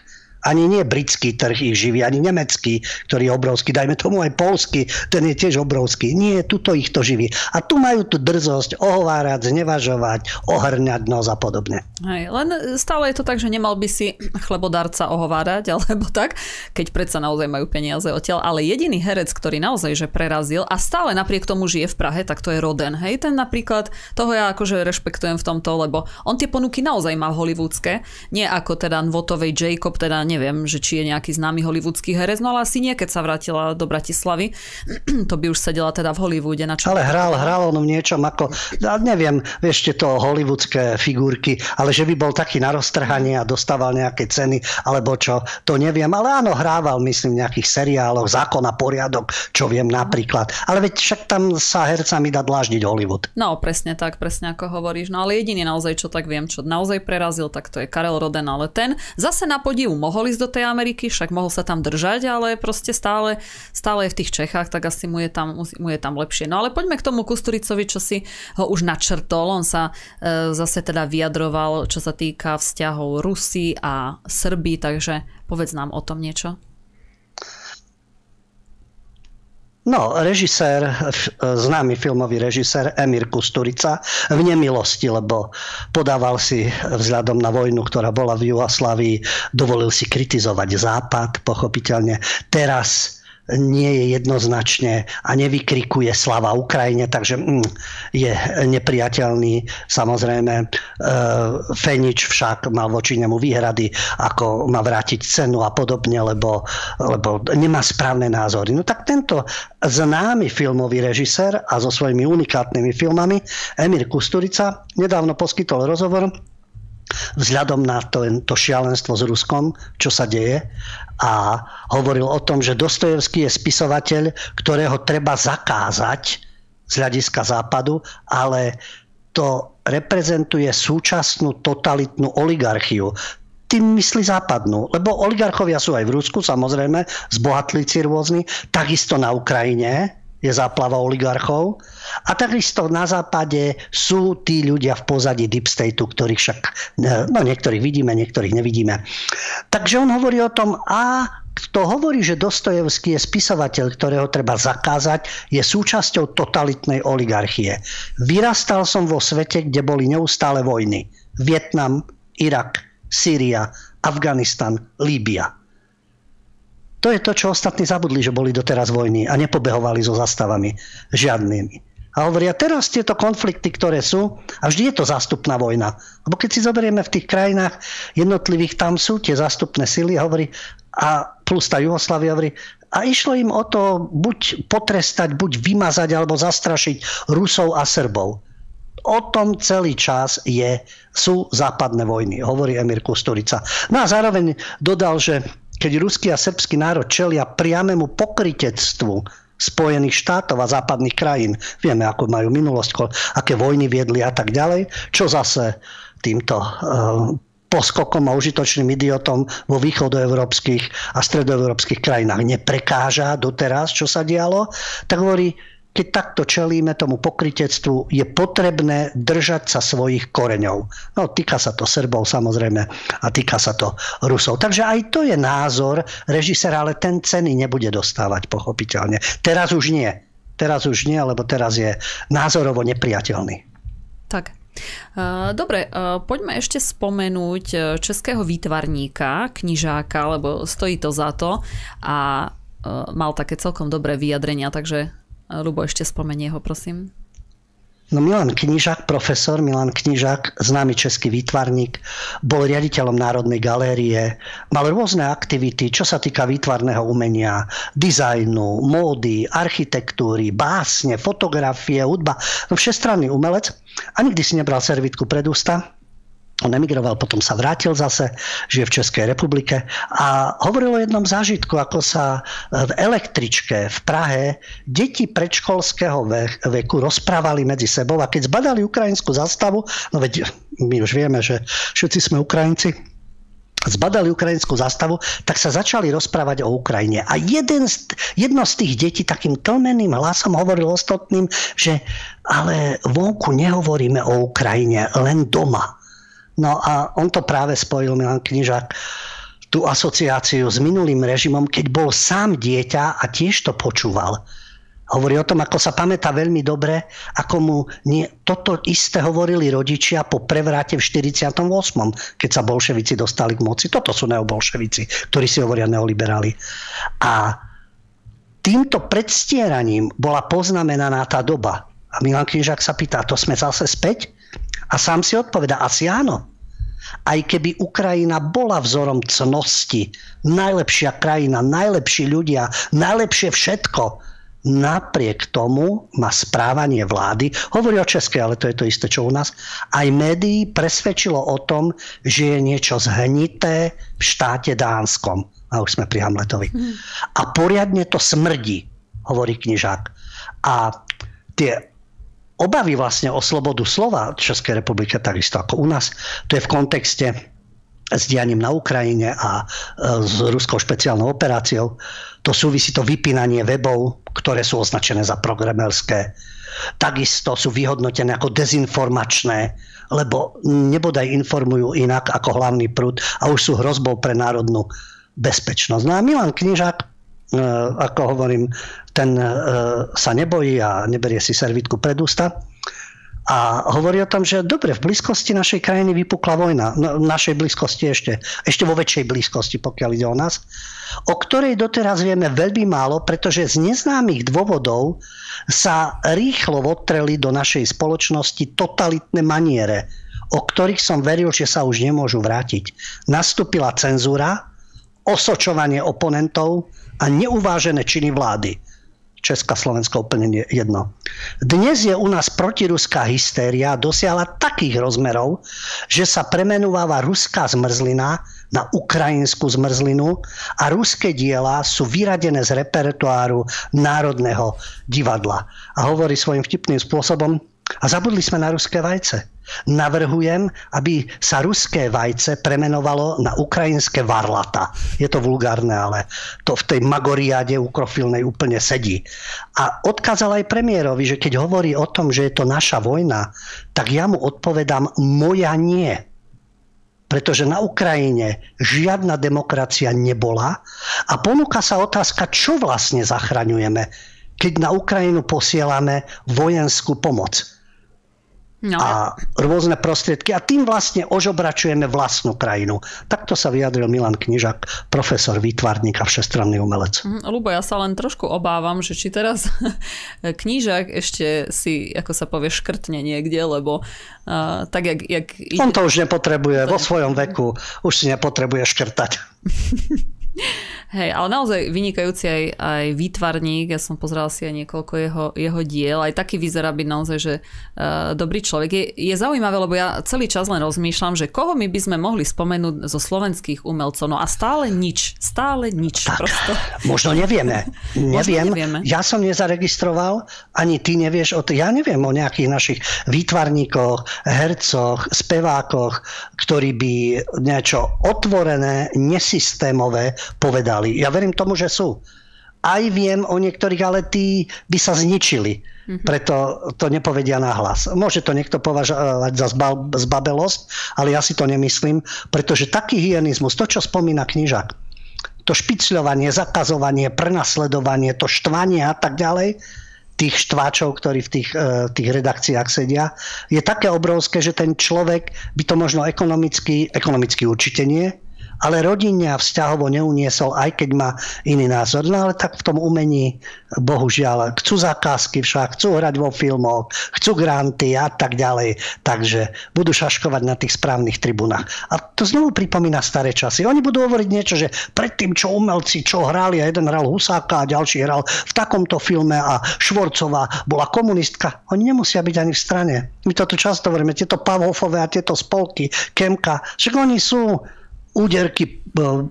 [SPEAKER 4] ani nie britský trh ich živí, ani nemecký, ktorý je obrovský, dajme tomu aj polský, ten je tiež obrovský. Nie, tuto ich to živí. A tu majú tu drzosť ohovárať, znevažovať, ohrňať nos a podobne.
[SPEAKER 2] Hej, len stále je to tak, že nemal by si chlebodarca ohovárať, alebo tak, keď predsa naozaj majú peniaze odtiaľ. Ale jediný herec, ktorý naozaj že prerazil a stále napriek tomu žije v Prahe, tak to je Roden. Hej, ten napríklad, toho ja akože rešpektujem v tomto, lebo on tie ponuky naozaj má hollywoodske, nie ako teda Nvotovej Jacob, teda neviem, že či je nejaký známy hollywoodský herec, no ale asi nie, keď sa vrátila do Bratislavy. to by už sedela teda v Hollywoode. Na čo
[SPEAKER 4] ale hral, hral on v niečom ako, ja neviem, vieš, to hollywoodske figurky, ale že by bol taký na roztrhanie a dostával nejaké ceny, alebo čo, to neviem. Ale áno, hrával, myslím, v nejakých seriáloch, zákon a poriadok, čo viem napríklad. Ale veď však tam sa hercami dá dláždiť Hollywood.
[SPEAKER 2] No, presne tak, presne ako hovoríš. No ale jediný naozaj, čo tak viem, čo naozaj prerazil, tak to je Karel Roden, ale ten zase na podivu mohol mohol ísť do tej Ameriky, však mohol sa tam držať, ale proste stále, stále je v tých Čechách, tak asi mu je, tam, mu je tam lepšie. No ale poďme k tomu Kusturicovi, čo si ho už načrtol. On sa e, zase teda vyjadroval, čo sa týka vzťahov Rusy a Srby, takže povedz nám o tom niečo.
[SPEAKER 4] No, režisér, známy filmový režisér Emir Kusturica v nemilosti, lebo podával si vzhľadom na vojnu, ktorá bola v Jugoslavii, dovolil si kritizovať Západ, pochopiteľne. Teraz nie je jednoznačne a nevykrikuje slava Ukrajine, takže mm, je nepriateľný. Samozrejme, e, Fenič však mal voči nemu výhrady, ako má vrátiť cenu a podobne, lebo, lebo nemá správne názory. No tak tento známy filmový režisér a so svojimi unikátnymi filmami Emir Kusturica nedávno poskytol rozhovor vzhľadom na to, to šialenstvo s Ruskom, čo sa deje a hovoril o tom, že Dostojevský je spisovateľ, ktorého treba zakázať z hľadiska západu, ale to reprezentuje súčasnú totalitnú oligarchiu. Tým myslí západnú, lebo oligarchovia sú aj v Rusku, samozrejme, zbohatlíci rôzni, takisto na Ukrajine, je záplava oligarchov. A takisto na západe sú tí ľudia v pozadí Deep Stateu, ktorých však, no niektorých vidíme, niektorých nevidíme. Takže on hovorí o tom, a kto hovorí, že Dostojevský je spisovateľ, ktorého treba zakázať, je súčasťou totalitnej oligarchie. Vyrastal som vo svete, kde boli neustále vojny. Vietnam, Irak, Sýria, Afganistan, Líbia. To je to, čo ostatní zabudli, že boli doteraz vojny a nepobehovali so zastavami žiadnymi. A hovoria, teraz tieto konflikty, ktoré sú, a vždy je to zástupná vojna. Lebo keď si zoberieme v tých krajinách jednotlivých, tam sú tie zástupné sily, hovorí, a plus tá Jugoslavia hovorí, a išlo im o to buď potrestať, buď vymazať, alebo zastrašiť Rusov a Srbov. O tom celý čas je, sú západné vojny, hovorí Emir Kusturica. No a zároveň dodal, že keď ruský a srbský národ čelia priamému pokritectvu Spojených štátov a západných krajín. Vieme, ako majú minulosť, aké vojny viedli a tak ďalej. Čo zase týmto uh, poskokom a užitočným idiotom vo východoeurópskych a stredoeurópskych krajinách neprekáža doteraz, čo sa dialo, tak hovorí, keď takto čelíme tomu pokritectvu, je potrebné držať sa svojich koreňov. No, týka sa to Srbov samozrejme a týka sa to Rusov. Takže aj to je názor režisera, ale ten ceny nebude dostávať pochopiteľne. Teraz už nie. Teraz už nie, lebo teraz je názorovo nepriateľný.
[SPEAKER 2] Tak, Dobre, poďme ešte spomenúť e, českého výtvarníka, knižáka, lebo stojí to za to a e, mal také celkom dobré vyjadrenia, takže Lubo ešte spomenie ho, prosím.
[SPEAKER 4] No Milan Knižák, profesor Milan Knižák, známy český výtvarník, bol riaditeľom Národnej galérie, mal rôzne aktivity, čo sa týka výtvarného umenia, dizajnu, módy, architektúry, básne, fotografie, hudba, no všestranný umelec a nikdy si nebral servitku pred ústa, on emigroval, potom sa vrátil zase, žije v Českej republike a hovoril o jednom zážitku, ako sa v električke v Prahe deti predškolského veku rozprávali medzi sebou a keď zbadali ukrajinskú zastavu, no veď my už vieme, že všetci sme Ukrajinci, zbadali ukrajinskú zastavu, tak sa začali rozprávať o Ukrajine. A jeden z, jedno z tých detí takým tlmeným hlasom hovoril ostatným, že ale vonku nehovoríme o Ukrajine, len doma. No a on to práve spojil, Milan Knižák, tú asociáciu s minulým režimom, keď bol sám dieťa a tiež to počúval. Hovorí o tom, ako sa pamätá veľmi dobre, ako mu nie, toto isté hovorili rodičia po prevráte v 48., keď sa bolševici dostali k moci. Toto sú neobolševici, ktorí si hovoria neoliberáli. A týmto predstieraním bola poznamenaná tá doba. A Milan Knižák sa pýta, to sme zase späť? A sám si odpoveda, asi áno. Aj keby Ukrajina bola vzorom cnosti, najlepšia krajina, najlepší ľudia, najlepšie všetko, napriek tomu má správanie vlády, hovorí o Českej, ale to je to isté, čo u nás, aj médií presvedčilo o tom, že je niečo zhnité v štáte Dánskom. A už sme pri Hamletovi. Mm. A poriadne to smrdí, hovorí knižák. A tie obavy vlastne o slobodu slova Českej republike, takisto ako u nás, to je v kontexte s dianím na Ukrajine a s ruskou špeciálnou operáciou. To súvisí to vypínanie webov, ktoré sú označené za programerské. Takisto sú vyhodnotené ako dezinformačné, lebo nebodaj informujú inak ako hlavný prúd a už sú hrozbou pre národnú bezpečnosť. No a Milan Knižák, e, ako hovorím, ten e, sa nebojí a neberie si servitku pred ústa a hovorí o tom, že dobre, v blízkosti našej krajiny vypukla vojna. No, v našej blízkosti ešte, ešte vo väčšej blízkosti, pokiaľ ide o nás, o ktorej doteraz vieme veľmi málo, pretože z neznámych dôvodov sa rýchlo votreli do našej spoločnosti totalitné maniere, o ktorých som veril, že sa už nemôžu vrátiť. Nastúpila cenzúra, osočovanie oponentov a neuvážené činy vlády. Česká, Slovenska úplne jedno. Dnes je u nás protiruská hystéria dosiahla takých rozmerov, že sa premenúváva ruská zmrzlina na ukrajinskú zmrzlinu a ruské diela sú vyradené z repertoáru Národného divadla. A hovorí svojím vtipným spôsobom, a zabudli sme na ruské vajce. Navrhujem, aby sa ruské vajce premenovalo na ukrajinské varlata. Je to vulgárne, ale to v tej magoriáde ukrofilnej úplne sedí. A odkázal aj premiérovi, že keď hovorí o tom, že je to naša vojna, tak ja mu odpovedám, moja nie. Pretože na Ukrajine žiadna demokracia nebola a ponúka sa otázka, čo vlastne zachraňujeme, keď na Ukrajinu posielame vojenskú pomoc no. a rôzne prostriedky a tým vlastne ožobračujeme vlastnú krajinu. Takto sa vyjadril Milan Knižak, profesor, výtvarník a všestranný umelec.
[SPEAKER 2] Mhm, Lubo, ja sa len trošku obávam, že či teraz Knižak ešte si, ako sa povie, škrtne niekde, lebo uh, tak jak, jak...
[SPEAKER 4] On to už nepotrebuje, vo svojom veku už si nepotrebuje škrtať.
[SPEAKER 2] Hej, ale naozaj vynikajúci aj, aj výtvarník, ja som pozrela si aj niekoľko jeho, jeho diel, aj taký vyzerá byť naozaj, že uh, dobrý človek. Je, je zaujímavé, lebo ja celý čas len rozmýšľam, že koho my by sme mohli spomenúť zo slovenských umelcov, no a stále nič, stále nič.
[SPEAKER 4] Tak, prosto. Možno nevieme. Neviem. možno nevieme. Ja som nezaregistroval, ani ty nevieš o Ja neviem o nejakých našich výtvarníkoch, hercoch, spevákoch, ktorí by niečo otvorené, nesystémové povedali povedali. Ja verím tomu, že sú. Aj viem o niektorých, ale tí by sa zničili. Mm-hmm. Preto to nepovedia na hlas. Môže to niekto považovať za zbabelosť, ale ja si to nemyslím, pretože taký hyenizmus, to, čo spomína knižak, to špicľovanie, zakazovanie, prenasledovanie, to štvanie a tak ďalej, tých štváčov, ktorí v tých, e, tých redakciách sedia, je také obrovské, že ten človek by to možno ekonomicky, ekonomicky určite nie, ale rodinne a vzťahovo neuniesol, aj keď má iný názor. No ale tak v tom umení, bohužiaľ, chcú zakázky však, chcú hrať vo filmoch, chcú granty a tak ďalej. Takže budú šaškovať na tých správnych tribunách. A to znovu pripomína staré časy. Oni budú hovoriť niečo, že predtým, čo umelci, čo hrali, a jeden hral Husáka a ďalší hral v takomto filme a Švorcová bola komunistka. Oni nemusia byť ani v strane. My to tu často hovoríme, tieto Pavhofové a tieto spolky, Kemka, však oni sú úderky e,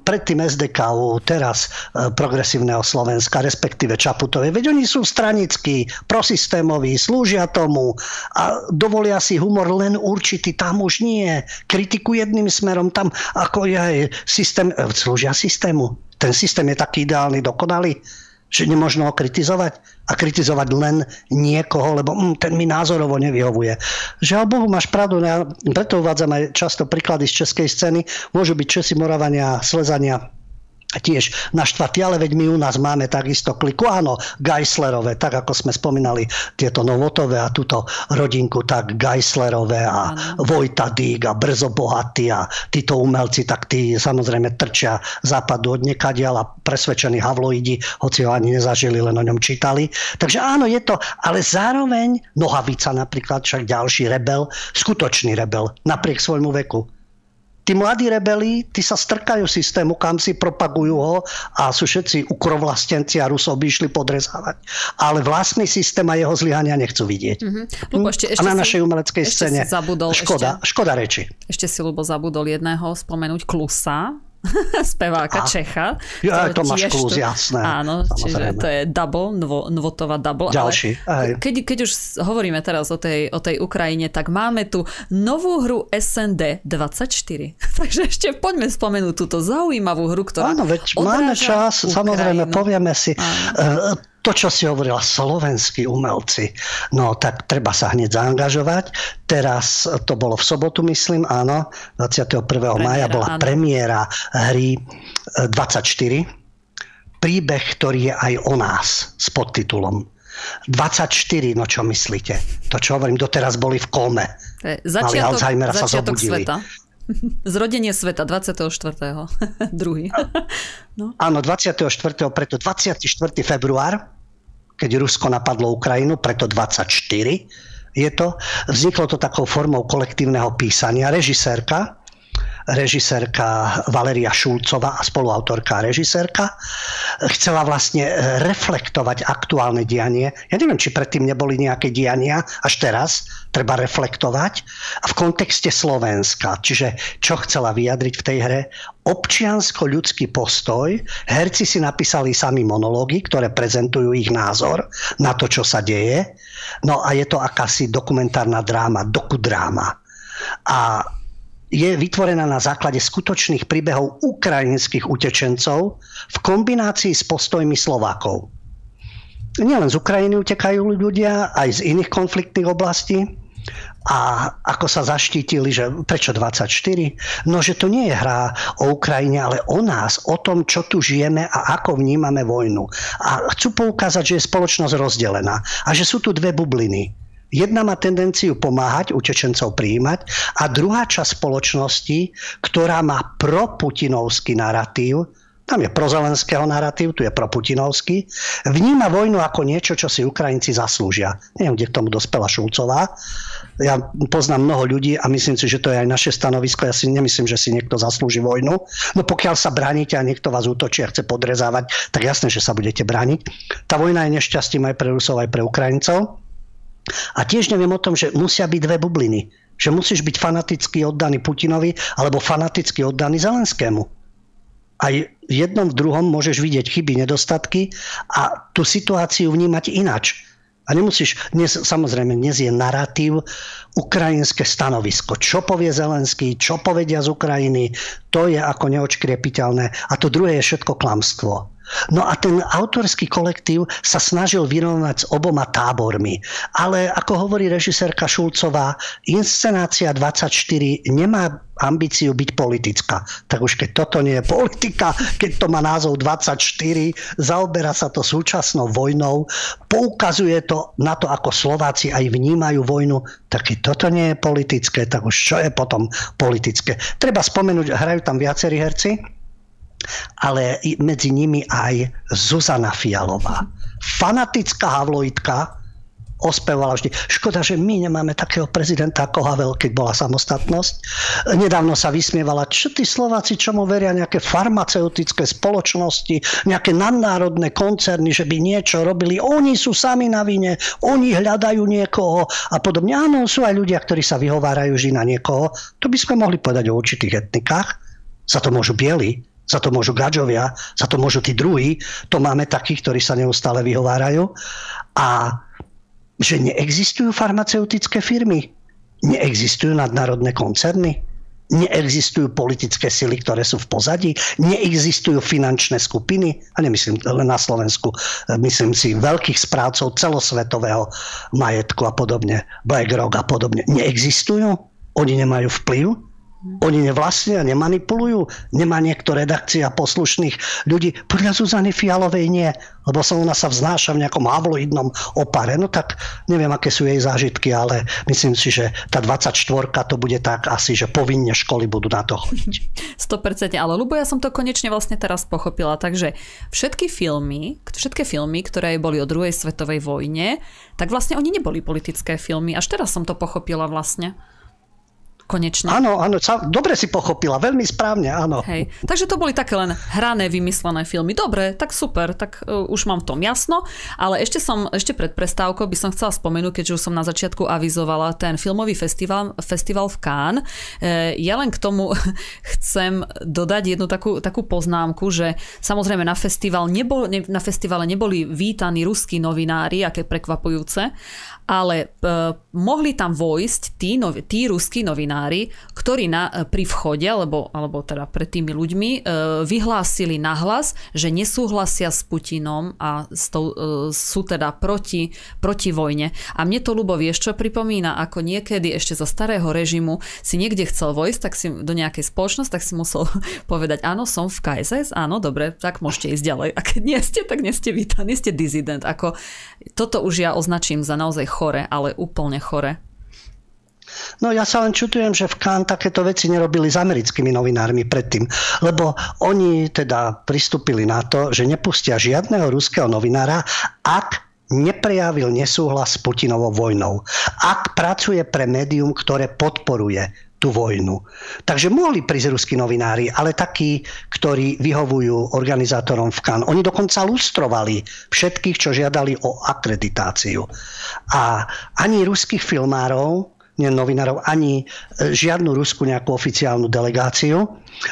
[SPEAKER 4] predtým SDK, teraz e, progresívneho Slovenska, respektíve Čaputovej. Veď oni sú stranickí, prosystémoví, slúžia tomu a dovolia si humor len určitý, tam už nie. Kritiku jedným smerom, tam ako je systém, e, slúžia systému. Ten systém je taký ideálny, dokonalý že nemožno ho kritizovať a kritizovať len niekoho, lebo hm, ten mi názorovo nevyhovuje. Žiaľ Bohu, máš pravdu, ja preto uvádzam aj často príklady z českej scény. Môžu byť Česi, Moravania, Slezania, tiež naštvati, ale veď my u nás máme takisto kliku, áno, Geislerové, tak ako sme spomínali tieto Novotové a túto rodinku, tak Geislerové a áno. Vojta Dík a Brzo Bohatý a títo umelci, tak tí samozrejme trčia západu od nekadiaľ a presvedčení havloidi, hoci ho ani nezažili, len o ňom čítali. Takže áno, je to, ale zároveň Nohavica napríklad, však ďalší rebel, skutočný rebel, napriek svojmu veku tí mladí rebeli, tí sa strkajú systému, kam si propagujú ho a sú všetci ukrovlastenci a Rusov by išli podrezávať. Ale vlastný systém a jeho zlyhania nechcú vidieť. Mm-hmm. Lubo, ešte, ešte a na našej umeleckej scéne zabudol škoda, ešte, škoda reči.
[SPEAKER 2] Ešte si Lubo zabudol jedného spomenúť Klusa, speváka a, Čecha.
[SPEAKER 4] Ja, Tomáš Klus, jasné.
[SPEAKER 2] Áno, samozrejme. čiže to je double, Nvo, Nvotová double.
[SPEAKER 4] Ďalší.
[SPEAKER 2] Ale keď, keď už hovoríme teraz o tej, o tej Ukrajine, tak máme tu novú hru SND 24. Takže ešte poďme spomenúť túto zaujímavú hru, ktorá
[SPEAKER 4] Áno, veď máme čas, Ukrajinu. samozrejme, povieme si. Áno. Eh, to, čo si hovorila, slovenskí umelci, no tak treba sa hneď zaangažovať. Teraz to bolo v sobotu, myslím, áno, 21. Premiéra, maja bola áno. premiéra hry 24. E, Príbeh, ktorý je aj o nás s podtitulom. 24, no čo myslíte? To, čo hovorím, doteraz boli v kome.
[SPEAKER 2] Začiatok, Mali Alzheimera sa zobudili. Sveta. Zrodenie sveta 24. druhý.
[SPEAKER 4] No. Áno, 24. preto 24. február keď Rusko napadlo Ukrajinu, preto 24 je to. Vzniklo to takou formou kolektívneho písania. Režisérka, režisérka Valeria Šulcová a spoluautorka režisérka, chcela vlastne reflektovať aktuálne dianie. Ja neviem, či predtým neboli nejaké diania, až teraz treba reflektovať. V kontexte Slovenska, čiže čo chcela vyjadriť v tej hre, občiansko-ľudský postoj. Herci si napísali sami monológy, ktoré prezentujú ich názor na to, čo sa deje. No a je to akási dokumentárna dráma, dokudráma. A je vytvorená na základe skutočných príbehov ukrajinských utečencov v kombinácii s postojmi Slovákov. Nielen z Ukrajiny utekajú ľudia, aj z iných konfliktných oblastí. A ako sa zaštítili, že prečo 24? No, že to nie je hra o Ukrajine, ale o nás, o tom, čo tu žijeme a ako vnímame vojnu. A chcú poukázať, že je spoločnosť rozdelená a že sú tu dve bubliny. Jedna má tendenciu pomáhať, utečencov prijímať a druhá časť spoločnosti, ktorá má proputinovský narratív, tam je prozelenského narratív, tu je proputinovský. Vníma vojnu ako niečo, čo si Ukrajinci zaslúžia. Neviem, kde k tomu dospela Šulcová. Ja poznám mnoho ľudí a myslím si, že to je aj naše stanovisko. Ja si nemyslím, že si niekto zaslúži vojnu. No pokiaľ sa bránite a niekto vás útočí a chce podrezávať, tak jasné, že sa budete brániť. Tá vojna je nešťastím aj pre Rusov, aj pre Ukrajincov. A tiež neviem o tom, že musia byť dve bubliny. Že musíš byť fanaticky oddaný Putinovi alebo fanaticky oddaný Zelenskému aj v jednom, v druhom môžeš vidieť chyby, nedostatky a tú situáciu vnímať inač. A nemusíš, dnes, samozrejme, dnes je narratív ukrajinské stanovisko. Čo povie Zelenský, čo povedia z Ukrajiny, to je ako neočkriepiteľné. A to druhé je všetko klamstvo. No a ten autorský kolektív sa snažil vyrovnať s oboma tábormi. Ale ako hovorí režisérka Šulcová, inscenácia 24 nemá ambíciu byť politická. Tak už keď toto nie je politika, keď to má názov 24, zaoberá sa to súčasnou vojnou, poukazuje to na to, ako Slováci aj vnímajú vojnu, tak keď toto nie je politické, tak už čo je potom politické? Treba spomenúť, hrajú tam viacerí herci, ale medzi nimi aj Zuzana Fialová. Fanatická havloitka, ospevala vždy. Škoda, že my nemáme takého prezidenta ako Havel, keď bola samostatnosť. Nedávno sa vysmievala, čo tí Slováci, čomu veria nejaké farmaceutické spoločnosti, nejaké nadnárodné koncerny, že by niečo robili. Oni sú sami na vine, oni hľadajú niekoho a podobne. Áno, sú aj ľudia, ktorí sa vyhovárajú vždy na niekoho. To by sme mohli povedať o určitých etnikách. Za to môžu bieli, za to môžu gadžovia, za to môžu tí druhí. To máme takých, ktorí sa neustále vyhovárajú. A že neexistujú farmaceutické firmy, neexistujú nadnárodné koncerny, neexistujú politické sily, ktoré sú v pozadí, neexistujú finančné skupiny, a nemyslím len na Slovensku, myslím si veľkých správcov celosvetového majetku a podobne, BlackRock a podobne. Neexistujú? Oni nemajú vplyv? Oni nevlastnia, nemanipulujú, nemá niekto redakcia poslušných ľudí. Podľa Zuzany Fialovej nie, lebo sa ona sa vznáša v nejakom havloidnom opare. No tak neviem, aké sú jej zážitky, ale myslím si, že tá 24 to bude tak asi, že povinne školy budú na to chodiť.
[SPEAKER 2] 100%, ale Lubo, ja som to konečne vlastne teraz pochopila. Takže všetky filmy, všetky filmy, ktoré boli o druhej svetovej vojne, tak vlastne oni neboli politické filmy. Až teraz som to pochopila vlastne. Konečne.
[SPEAKER 4] Áno, áno, dobre si pochopila, veľmi správne, áno.
[SPEAKER 2] Hej. Takže to boli také len hrané, vymyslené filmy. Dobre, tak super, tak uh, už mám v tom jasno, ale ešte som, ešte pred prestávkou by som chcela spomenúť, keďže už som na začiatku avizovala ten filmový festival, festival v Cannes. Uh, ja len k tomu chcem dodať jednu takú, takú poznámku, že samozrejme na, festival nebol, ne, na festivale neboli vítaní ruskí novinári, aké prekvapujúce, ale uh, mohli tam vojsť tí, novi, tí ruskí novinári, ktorí na, uh, pri vchode, alebo, alebo teda pred tými ľuďmi, uh, vyhlásili nahlas, že nesúhlasia s Putinom a s tou, uh, sú teda proti, proti vojne. A mne to, Lubo, vieš čo pripomína, ako niekedy ešte za starého režimu si niekde chcel vojsť, tak si do nejakej spoločnosti, tak si musel povedať, áno, som v KSS, áno, dobre, tak môžete ísť ďalej. A keď nie ste, tak nie ste vítaní, ste dizident. Ako, toto už ja označím za naozaj chore, ale úplne chore.
[SPEAKER 4] No ja sa len čutujem, že v Cannes takéto veci nerobili s americkými novinármi predtým, lebo oni teda pristúpili na to, že nepustia žiadneho ruského novinára, ak neprejavil nesúhlas s Putinovou vojnou. Ak pracuje pre médium, ktoré podporuje tú vojnu. Takže mohli prísť ruskí novinári, ale takí, ktorí vyhovujú organizátorom v Cannes. Oni dokonca lustrovali všetkých, čo žiadali o akreditáciu. A ani ruských filmárov, nie novinárov, ani e, žiadnu ruskú nejakú oficiálnu delegáciu,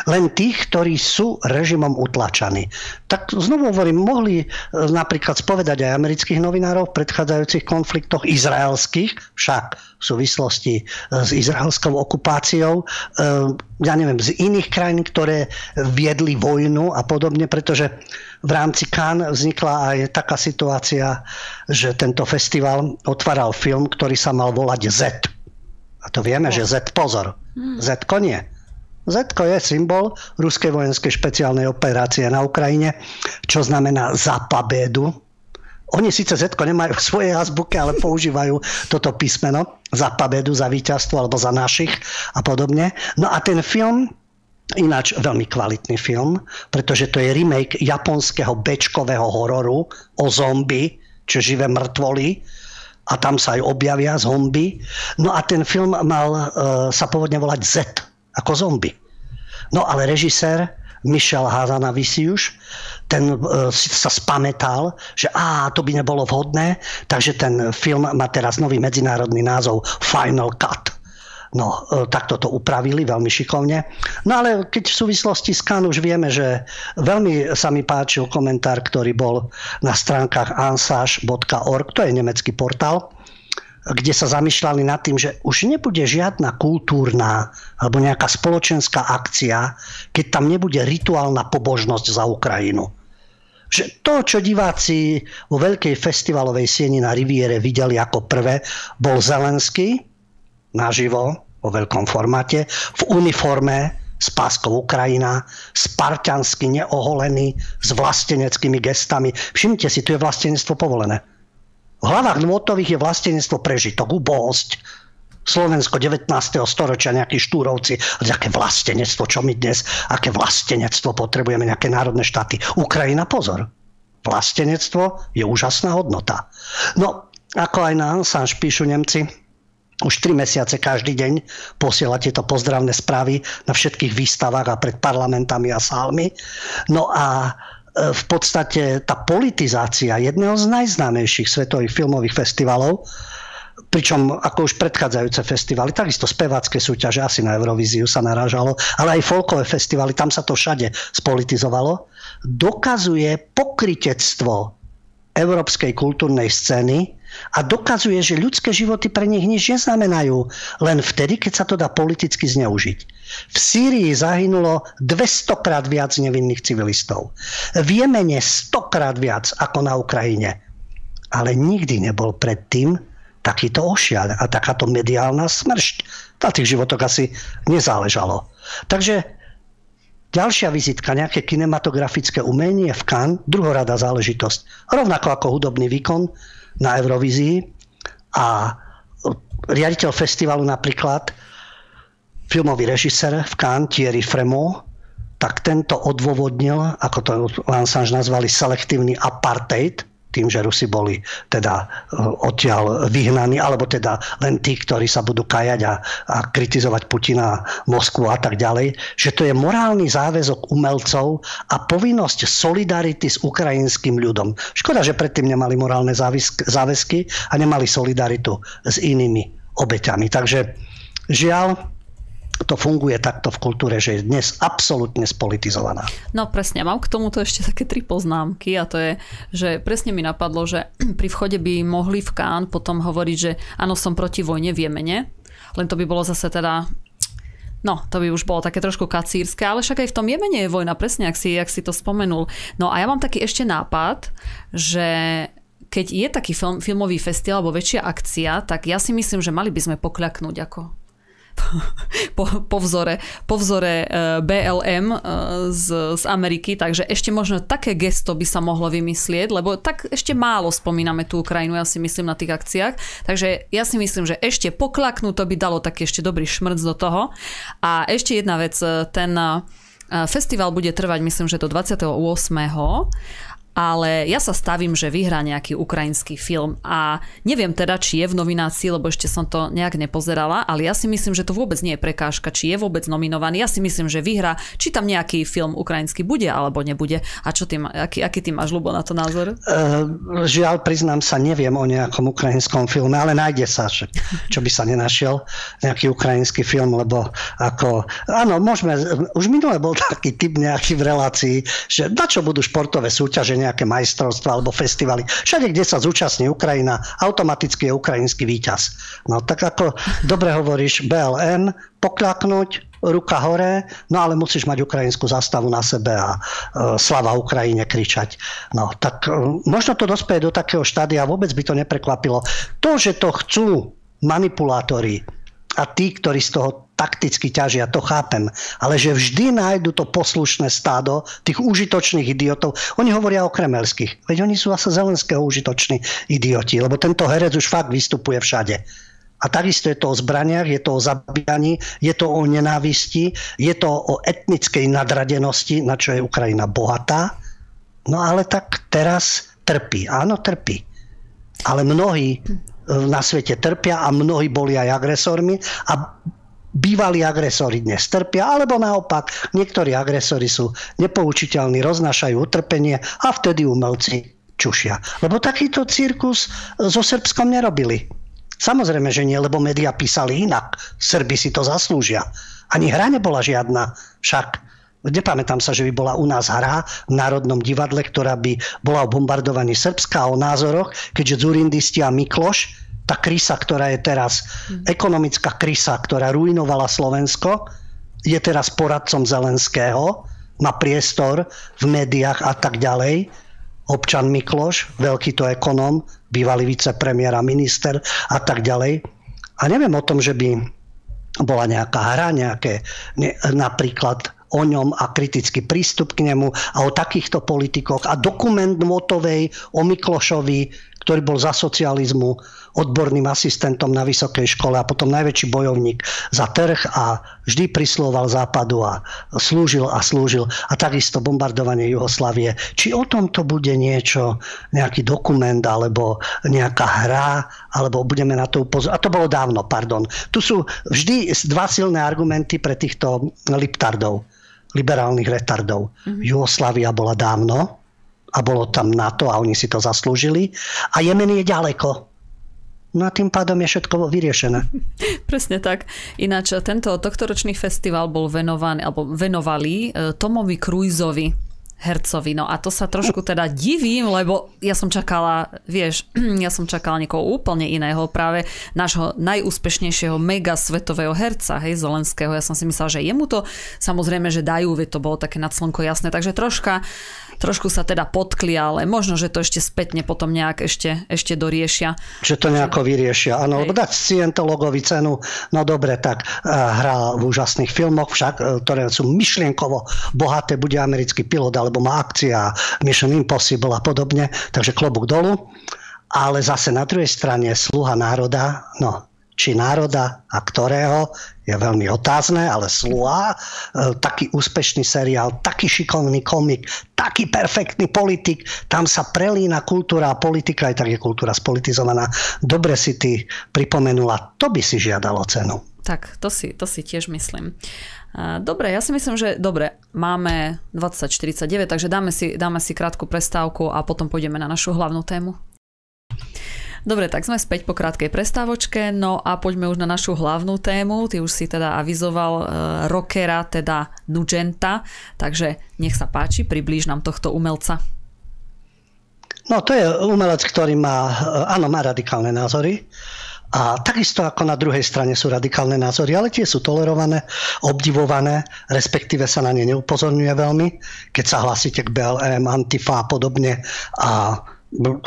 [SPEAKER 4] len tých, ktorí sú režimom utlačaní. Tak znovu hovorím, mohli e, napríklad spovedať aj amerických novinárov v predchádzajúcich konfliktoch, izraelských, však v súvislosti e, s izraelskou okupáciou, ja neviem, z iných krajín, ktoré viedli vojnu a podobne, pretože v rámci Cannes vznikla aj taká situácia, že tento festival otváral film, ktorý sa mal volať Z a to vieme, že Z, pozor, Z nie. Z je symbol ruskej vojenskej špeciálnej operácie na Ukrajine, čo znamená za pabedu. Oni síce Z nemajú v svojej azbuke, ale používajú toto písmeno za pabedu, za víťazstvo alebo za našich a podobne. No a ten film Ináč veľmi kvalitný film, pretože to je remake japonského bečkového hororu o zombie, čo živé mŕtvoly a tam sa aj objavia zomby. No a ten film mal uh, sa pôvodne volať Z, ako zombie. No ale režisér Michel Hazanavicius, ten uh, sa spametal, že á, to by nebolo vhodné, takže ten film má teraz nový medzinárodný názov Final Cut. No, e, takto to upravili veľmi šikovne. No ale keď v súvislosti s Kan už vieme, že veľmi sa mi páčil komentár, ktorý bol na stránkach ansage.org, to je nemecký portál, kde sa zamýšľali nad tým, že už nebude žiadna kultúrna alebo nejaká spoločenská akcia, keď tam nebude rituálna pobožnosť za Ukrajinu. Že to, čo diváci vo veľkej festivalovej sieni na Riviere videli ako prvé, bol Zelenský naživo, vo veľkom formáte, v uniforme s páskou Ukrajina, spartiansky neoholený, s vlasteneckými gestami. Všimnite si, tu je vlastenectvo povolené. V hlavách nôtových je vlastenectvo prežitok, ubohosť. Slovensko 19. storočia, nejakí štúrovci, aké vlastenectvo, čo my dnes, aké vlastenectvo potrebujeme, nejaké národné štáty. Ukrajina, pozor. Vlastenectvo je úžasná hodnota. No, ako aj na Ansáž píšu Nemci, už tri mesiace každý deň posiela tieto pozdravné správy na všetkých výstavách a pred parlamentami a sálmi. No a e, v podstate tá politizácia jedného z najznámejších svetových filmových festivalov, pričom ako už predchádzajúce festivaly, takisto spevácké súťaže, asi na Eurovíziu sa narážalo, ale aj folkové festivaly, tam sa to všade spolitizovalo, dokazuje pokritectvo európskej kultúrnej scény a dokazuje, že ľudské životy pre nich nič neznamenajú, len vtedy, keď sa to dá politicky zneužiť. V Sýrii zahynulo 200 krát viac nevinných civilistov. V Jemene 100 krát viac ako na Ukrajine. Ale nikdy nebol predtým takýto ošiaľ a takáto mediálna smršť. Na tých životoch asi nezáležalo. Takže Ďalšia vizitka, nejaké kinematografické umenie v Cannes, druhorada záležitosť. Rovnako ako hudobný výkon na Eurovízii a riaditeľ festivalu napríklad, filmový režisér v Cannes, Thierry Fremont, tak tento odôvodnil, ako to Lansange nazvali, selektívny apartheid tým, že Rusi boli teda odtiaľ vyhnaní, alebo teda len tí, ktorí sa budú kajať a, a kritizovať Putina, Moskvu a tak ďalej, že to je morálny záväzok umelcov a povinnosť solidarity s ukrajinským ľudom. Škoda, že predtým nemali morálne záväzky a nemali solidaritu s inými obeťami. Takže žiaľ, to funguje takto v kultúre, že je dnes absolútne spolitizovaná.
[SPEAKER 2] No presne, mám k tomuto ešte také tri poznámky a to je, že presne mi napadlo, že pri vchode by mohli v Kán potom hovoriť, že áno, som proti vojne v Jemene, len to by bolo zase teda No, to by už bolo také trošku kacírske, ale však aj v tom Jemene je vojna, presne, ak si, ak si to spomenul. No a ja mám taký ešte nápad, že keď je taký film, filmový festival alebo väčšia akcia, tak ja si myslím, že mali by sme pokľaknúť ako po, po vzore, po vzore e, BLM e, z, z Ameriky, takže ešte možno také gesto by sa mohlo vymyslieť, lebo tak ešte málo spomíname tú Ukrajinu, ja si myslím na tých akciách, takže ja si myslím, že ešte poklaknúť to by dalo taký ešte dobrý šmrc do toho. A ešte jedna vec, e, ten festival bude trvať myslím, že do 28 ale ja sa stavím, že vyhrá nejaký ukrajinský film a neviem teda, či je v nominácii, lebo ešte som to nejak nepozerala, ale ja si myslím, že to vôbec nie je prekážka, či je vôbec nominovaný. Ja si myslím, že vyhrá, či tam nejaký film ukrajinský bude alebo nebude. A čo ty, aký, aký ty máš, Lubo, na to názor? Uh,
[SPEAKER 4] žiaľ, priznám sa, neviem o nejakom ukrajinskom filme, ale nájde sa, čo, čo by sa nenašiel, nejaký ukrajinský film, lebo ako, áno, môžeme, už minule bol taký typ nejaký v relácii, že na čo budú športové súťaže, nejaké majstrovstva alebo festivaly. Všade, kde sa zúčastní Ukrajina, automaticky je ukrajinský víťaz. No tak ako dobre hovoríš, BLM, pokľaknúť, ruka hore, no ale musíš mať ukrajinskú zastavu na sebe a e, slava Ukrajine kričať. No tak e, možno to dospieje do takého štádia, vôbec by to neprekvapilo. To, že to chcú manipulátori a tí, ktorí z toho takticky ťažia, to chápem. Ale že vždy nájdu to poslušné stádo tých užitočných idiotov. Oni hovoria o kremelských. Veď oni sú zase zelenského užitoční idioti, lebo tento herec už fakt vystupuje všade. A takisto je to o zbraniach, je to o zabíjaní, je to o nenávisti, je to o etnickej nadradenosti, na čo je Ukrajina bohatá. No ale tak teraz trpí. Áno, trpí. Ale mnohí na svete trpia a mnohí boli aj agresormi a bývalí agresori dnes trpia, alebo naopak, niektorí agresori sú nepoučiteľní, roznášajú utrpenie a vtedy umelci čušia. Lebo takýto cirkus so Srbskom nerobili. Samozrejme, že nie, lebo médiá písali inak. Srbi si to zaslúžia. Ani hra nebola žiadna. Však nepamätám sa, že by bola u nás hra v Národnom divadle, ktorá by bola o bombardovaní Srbska a o názoroch, keďže Zurindisti a Mikloš tá krysa, ktorá je teraz, mm. ekonomická krysa, ktorá ruinovala Slovensko, je teraz poradcom Zelenského, má priestor v médiách a tak ďalej. Občan Mikloš, veľký to ekonóm, bývalý vicepremiér a minister a tak ďalej. A neviem o tom, že by bola nejaká hra, nejaké, ne, napríklad o ňom a kritický prístup k nemu a o takýchto politikoch a dokument Motovej o Miklošovi, ktorý bol za socializmu odborným asistentom na vysokej škole a potom najväčší bojovník za trh a vždy prisloval západu a slúžil a slúžil a takisto bombardovanie Jugoslavie. Či o tomto bude niečo, nejaký dokument alebo nejaká hra, alebo budeme na to upozorniť. A to bolo dávno, pardon. Tu sú vždy dva silné argumenty pre týchto liptardov, liberálnych retardov. Mm-hmm. Jugoslavia bola dávno, a bolo tam NATO a oni si to zaslúžili. A Jemen je ďaleko. No a tým pádom je všetko vyriešené.
[SPEAKER 2] Presne tak. Ináč tento tohtoročný festival bol venovaný, alebo venovali e, Tomovi Cruizovi, hercovi. No a to sa trošku teda divím, lebo ja som čakala, vieš, ja som čakala niekoho úplne iného, práve nášho najúspešnejšieho mega svetového herca, hej, Zelenského. Ja som si myslela, že jemu to samozrejme, že dajú, veď to bolo také nad slnko jasné, takže troška trošku sa teda potkli, ale možno, že to ešte spätne potom nejak ešte, ešte doriešia.
[SPEAKER 4] Že to nejako vyriešia, áno, lebo dať Scientologovi cenu, no dobre, tak uh, hrá v úžasných filmoch, však, uh, ktoré sú myšlienkovo bohaté, bude americký pilot, alebo má akcia Mission Impossible a podobne, takže klobúk dolu. Ale zase na druhej strane sluha národa, no či národa a ktorého je veľmi otázne, ale Sluha, e, taký úspešný seriál, taký šikovný komik, taký perfektný politik, tam sa prelína kultúra a politika, aj tak je kultúra spolitizovaná. Dobre si ty pripomenula, to by si žiadalo cenu.
[SPEAKER 2] Tak, to si, to si tiež myslím. Dobre, ja si myslím, že dobre, máme 2049, takže dáme si, dáme si krátku prestávku a potom pôjdeme na našu hlavnú tému. Dobre, tak sme späť po krátkej prestávočke, no a poďme už na našu hlavnú tému. Ty už si teda avizoval uh, rockera, teda Nugenta, takže nech sa páči, priblíž nám tohto umelca.
[SPEAKER 4] No to je umelec, ktorý má, e, áno, má radikálne názory. A takisto ako na druhej strane sú radikálne názory, ale tie sú tolerované, obdivované, respektíve sa na ne neupozorňuje veľmi. Keď sa hlasíte k BLM, Antifa a podobne a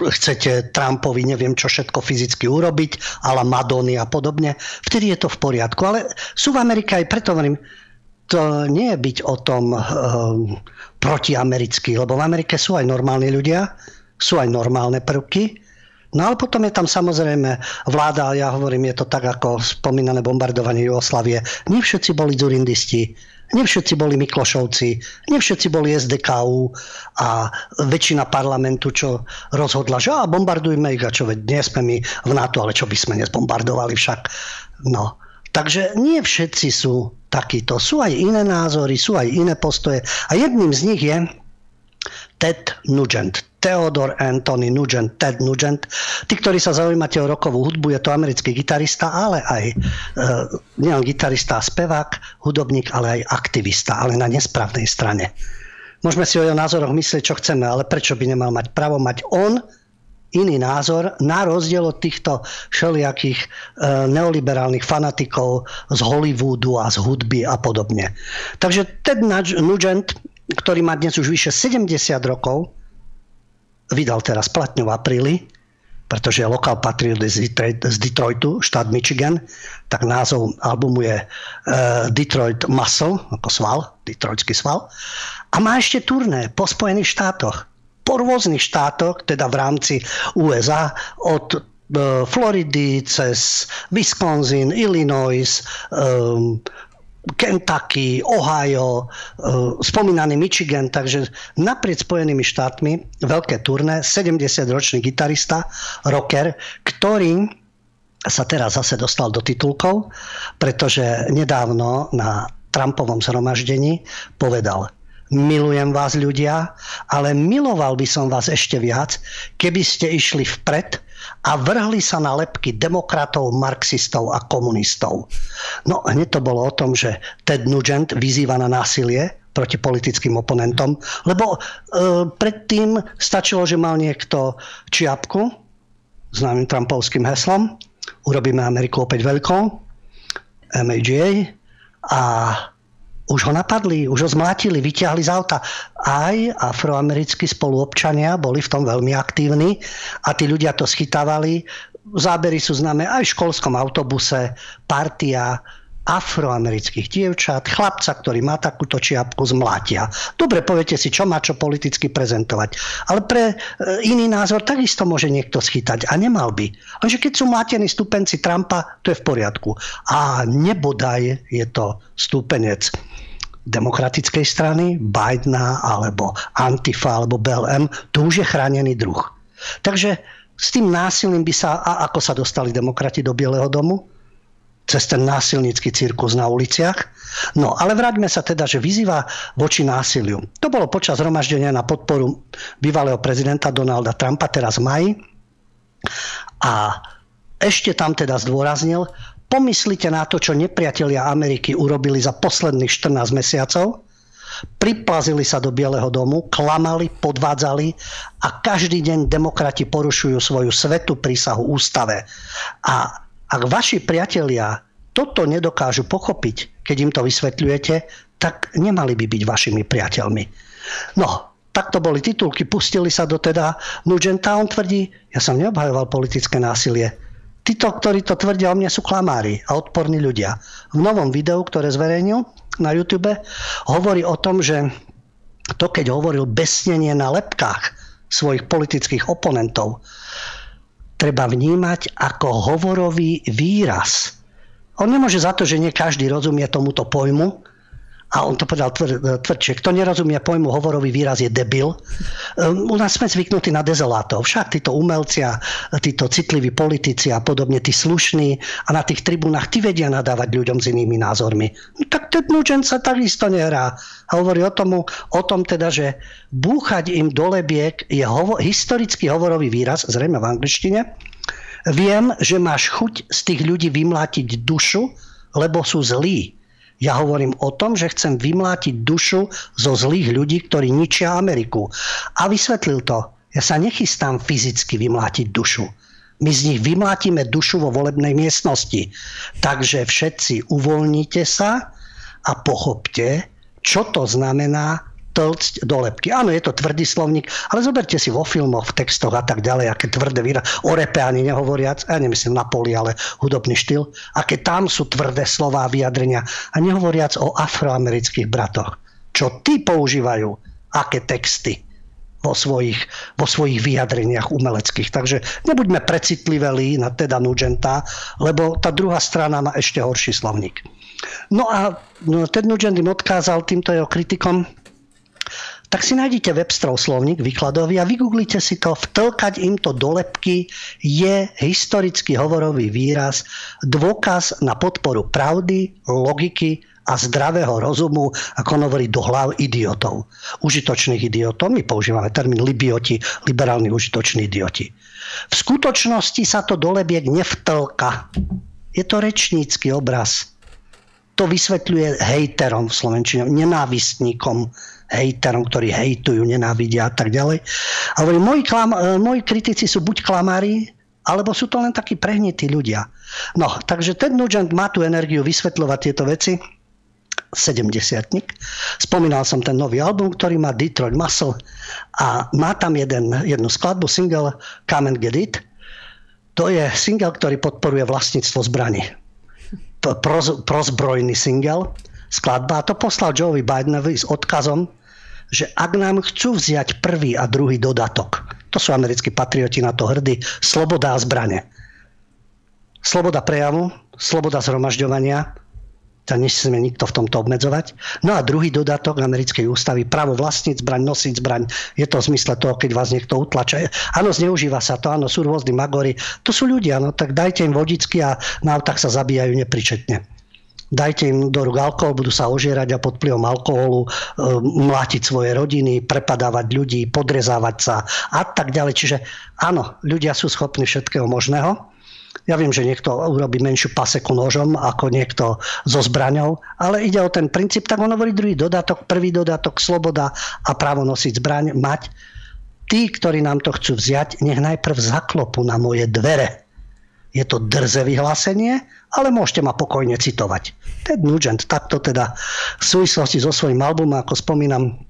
[SPEAKER 4] chcete Trumpovi neviem čo všetko fyzicky urobiť, ale Madony a podobne, vtedy je to v poriadku. Ale sú v Amerike aj preto hovorím, to nie je byť o tom um, protiamerický, lebo v Amerike sú aj normálni ľudia, sú aj normálne prvky, No ale potom je tam samozrejme vláda, ja hovorím, je to tak ako spomínané bombardovanie Jugoslavie. Nie všetci boli zurindisti, Nevšetci boli Miklošovci, nevšetci boli SDKU a väčšina parlamentu, čo rozhodla, že a bombardujme ich a čo veď nie sme my v NATO, ale čo by sme nezbombardovali však. No. Takže nie všetci sú takíto. Sú aj iné názory, sú aj iné postoje. A jedným z nich je Ted Nugent. Theodore Anthony Nugent, Ted Nugent. Tí, ktorí sa zaujímate o rokovú hudbu, je to americký gitarista, ale aj e, nielen gitarista spevák, hudobník, ale aj aktivista, ale na nesprávnej strane. Môžeme si o jeho názoroch myslieť, čo chceme, ale prečo by nemal mať právo mať on iný názor, na rozdiel od týchto všelijakých e, neoliberálnych fanatikov z Hollywoodu a z hudby a podobne. Takže Ted Nugent, ktorý má dnes už vyše 70 rokov, vydal teraz platňu v apríli, pretože lokál patril z, Detroitu, štát Michigan, tak názov albumu je uh, Detroit Muscle, ako sval, Detroitský sval. A má ešte turné po Spojených štátoch. Po rôznych štátoch, teda v rámci USA, od uh, Floridy cez Wisconsin, Illinois, um, Kentucky, Ohio, eh, spomínaný Michigan, takže naprieč Spojenými štátmi veľké turné, 70-ročný gitarista, rocker, ktorý sa teraz zase dostal do titulkov, pretože nedávno na Trumpovom zhromaždení povedal milujem vás ľudia, ale miloval by som vás ešte viac, keby ste išli vpred a vrhli sa na lepky demokratov, marxistov a komunistov. No hneď to bolo o tom, že Ted Nugent vyzýva na násilie proti politickým oponentom, lebo e, predtým stačilo, že mal niekto čiapku známym trumpovským heslom urobíme Ameriku opäť veľkou, MAGA a už ho napadli, už ho zmlátili, vyťahli z auta. Aj afroamerickí spoluobčania boli v tom veľmi aktívni a tí ľudia to schytávali. Zábery sú známe aj v školskom autobuse, partia, afroamerických dievčat, chlapca, ktorý má takúto čiapku, zmlátia. Dobre, poviete si, čo má čo politicky prezentovať. Ale pre e, iný názor takisto môže niekto schytať a nemal by. Lenže keď sú mlátení stupenci Trumpa, to je v poriadku. A nebodaj je to stúpenec demokratickej strany, Bidena alebo Antifa alebo BLM, to už je chránený druh. Takže s tým násilným by sa, a ako sa dostali demokrati do Bieleho domu? Cez ten násilnícky cirkus na uliciach. No, ale vráťme sa teda, že vyzýva voči násiliu. To bolo počas zhromaždenia na podporu bývalého prezidenta Donalda Trumpa teraz v maji. A ešte tam teda zdôraznil, pomyslite na to, čo nepriatelia Ameriky urobili za posledných 14 mesiacov. Priplazili sa do Bieleho domu, klamali, podvádzali a každý deň demokrati porušujú svoju svetú prísahu ústave. A ak vaši priatelia toto nedokážu pochopiť, keď im to vysvetľujete, tak nemali by byť vašimi priateľmi. No, takto boli titulky, pustili sa do teda Nugenta, on tvrdí, ja som neobhajoval politické násilie. Títo, ktorí to tvrdia o mne, sú klamári a odporní ľudia. V novom videu, ktoré zverejnil na YouTube, hovorí o tom, že to, keď hovoril besnenie na lepkách svojich politických oponentov, treba vnímať ako hovorový výraz. On nemôže za to, že nie každý rozumie tomuto pojmu, a on to povedal tvr, tvrdšie. Kto nerozumie pojmu hovorový výraz je debil. Um, u nás sme zvyknutí na dezolátov. Však títo umelci a títo citliví politici a podobne, tí slušní a na tých tribúnach, tí vedia nadávať ľuďom s inými názormi. No, tak ten Nugent sa takisto nehrá. A hovorí o, tomu, o tom teda, že búchať im do lebiek je hovo, historický hovorový výraz, zrejme v angličtine. Viem, že máš chuť z tých ľudí vymlátiť dušu, lebo sú zlí ja hovorím o tom, že chcem vymlátiť dušu zo zlých ľudí, ktorí ničia Ameriku. A vysvetlil to. Ja sa nechystám fyzicky vymlátiť dušu. My z nich vymlátime dušu vo volebnej miestnosti. Takže všetci uvoľnite sa a pochopte, čo to znamená tlcť do lepky. Áno, je to tvrdý slovník, ale zoberte si vo filmoch, v textoch a tak ďalej, aké tvrdé výraz. O repe ani nehovoriac, ja nemyslím na poli, ale hudobný štýl. Aké tam sú tvrdé slová vyjadrenia. A nehovoriac o afroamerických bratoch. Čo tí používajú, aké texty vo svojich, vo svojich vyjadreniach umeleckých. Takže nebuďme precitliveli na teda Nugenta, lebo tá druhá strana má ešte horší slovník. No a no, Ted Nugent im odkázal týmto jeho kritikom, tak si nájdete Websterov slovník výkladový a vygooglite si to. Vtlkať im to do lepky je historický hovorový výraz, dôkaz na podporu pravdy, logiky a zdravého rozumu, ako on hovorí, do hlav idiotov. Užitočných idiotov. My používame termín libioti, liberálni užitoční idioti. V skutočnosti sa to do lebiek nevtlka. Je to rečnícky obraz. To vysvetľuje hejterom v Slovenčine, nenávistníkom hejterom, ktorí hejtujú, nenávidia a tak ďalej. A hovorím, moji, klam, e, moji kritici sú buď klamári, alebo sú to len takí prehnití ľudia. No, takže Ted Nugent má tú energiu vysvetľovať tieto veci. 70 Spomínal som ten nový album, ktorý má Detroit Muscle a má tam jeden, jednu skladbu, single Come and Get It. To je single, ktorý podporuje vlastníctvo zbraní. Prozbrojný single skladba a to poslal Joevi Bidenovi s odkazom, že ak nám chcú vziať prvý a druhý dodatok, to sú americkí patrioti na to hrdí, sloboda a zbrane. Sloboda prejavu, sloboda zhromažďovania, sa nesmieme nikto v tomto obmedzovať. No a druhý dodatok americkej ústavy, právo vlastniť zbraň, nosiť zbraň, je to v zmysle toho, keď vás niekto utlača. Áno, zneužíva sa to, áno, sú rôzni magory, to sú ľudia, no tak dajte im vodičky a na autách sa zabíjajú nepričetne dajte im do rúk alkohol, budú sa ožierať a pod vplyvom alkoholu e, mlátiť svoje rodiny, prepadávať ľudí, podrezávať sa a tak ďalej. Čiže áno, ľudia sú schopní všetkého možného. Ja viem, že niekto urobí menšiu paseku nožom ako niekto so zbraňou, ale ide o ten princíp, tak on hovorí druhý dodatok, prvý dodatok, sloboda a právo nosiť zbraň mať. Tí, ktorí nám to chcú vziať, nech najprv zaklopu na moje dvere je to drze vyhlásenie, ale môžete ma pokojne citovať. Ted Nugent takto teda v súvislosti so svojím albumom, ako spomínam,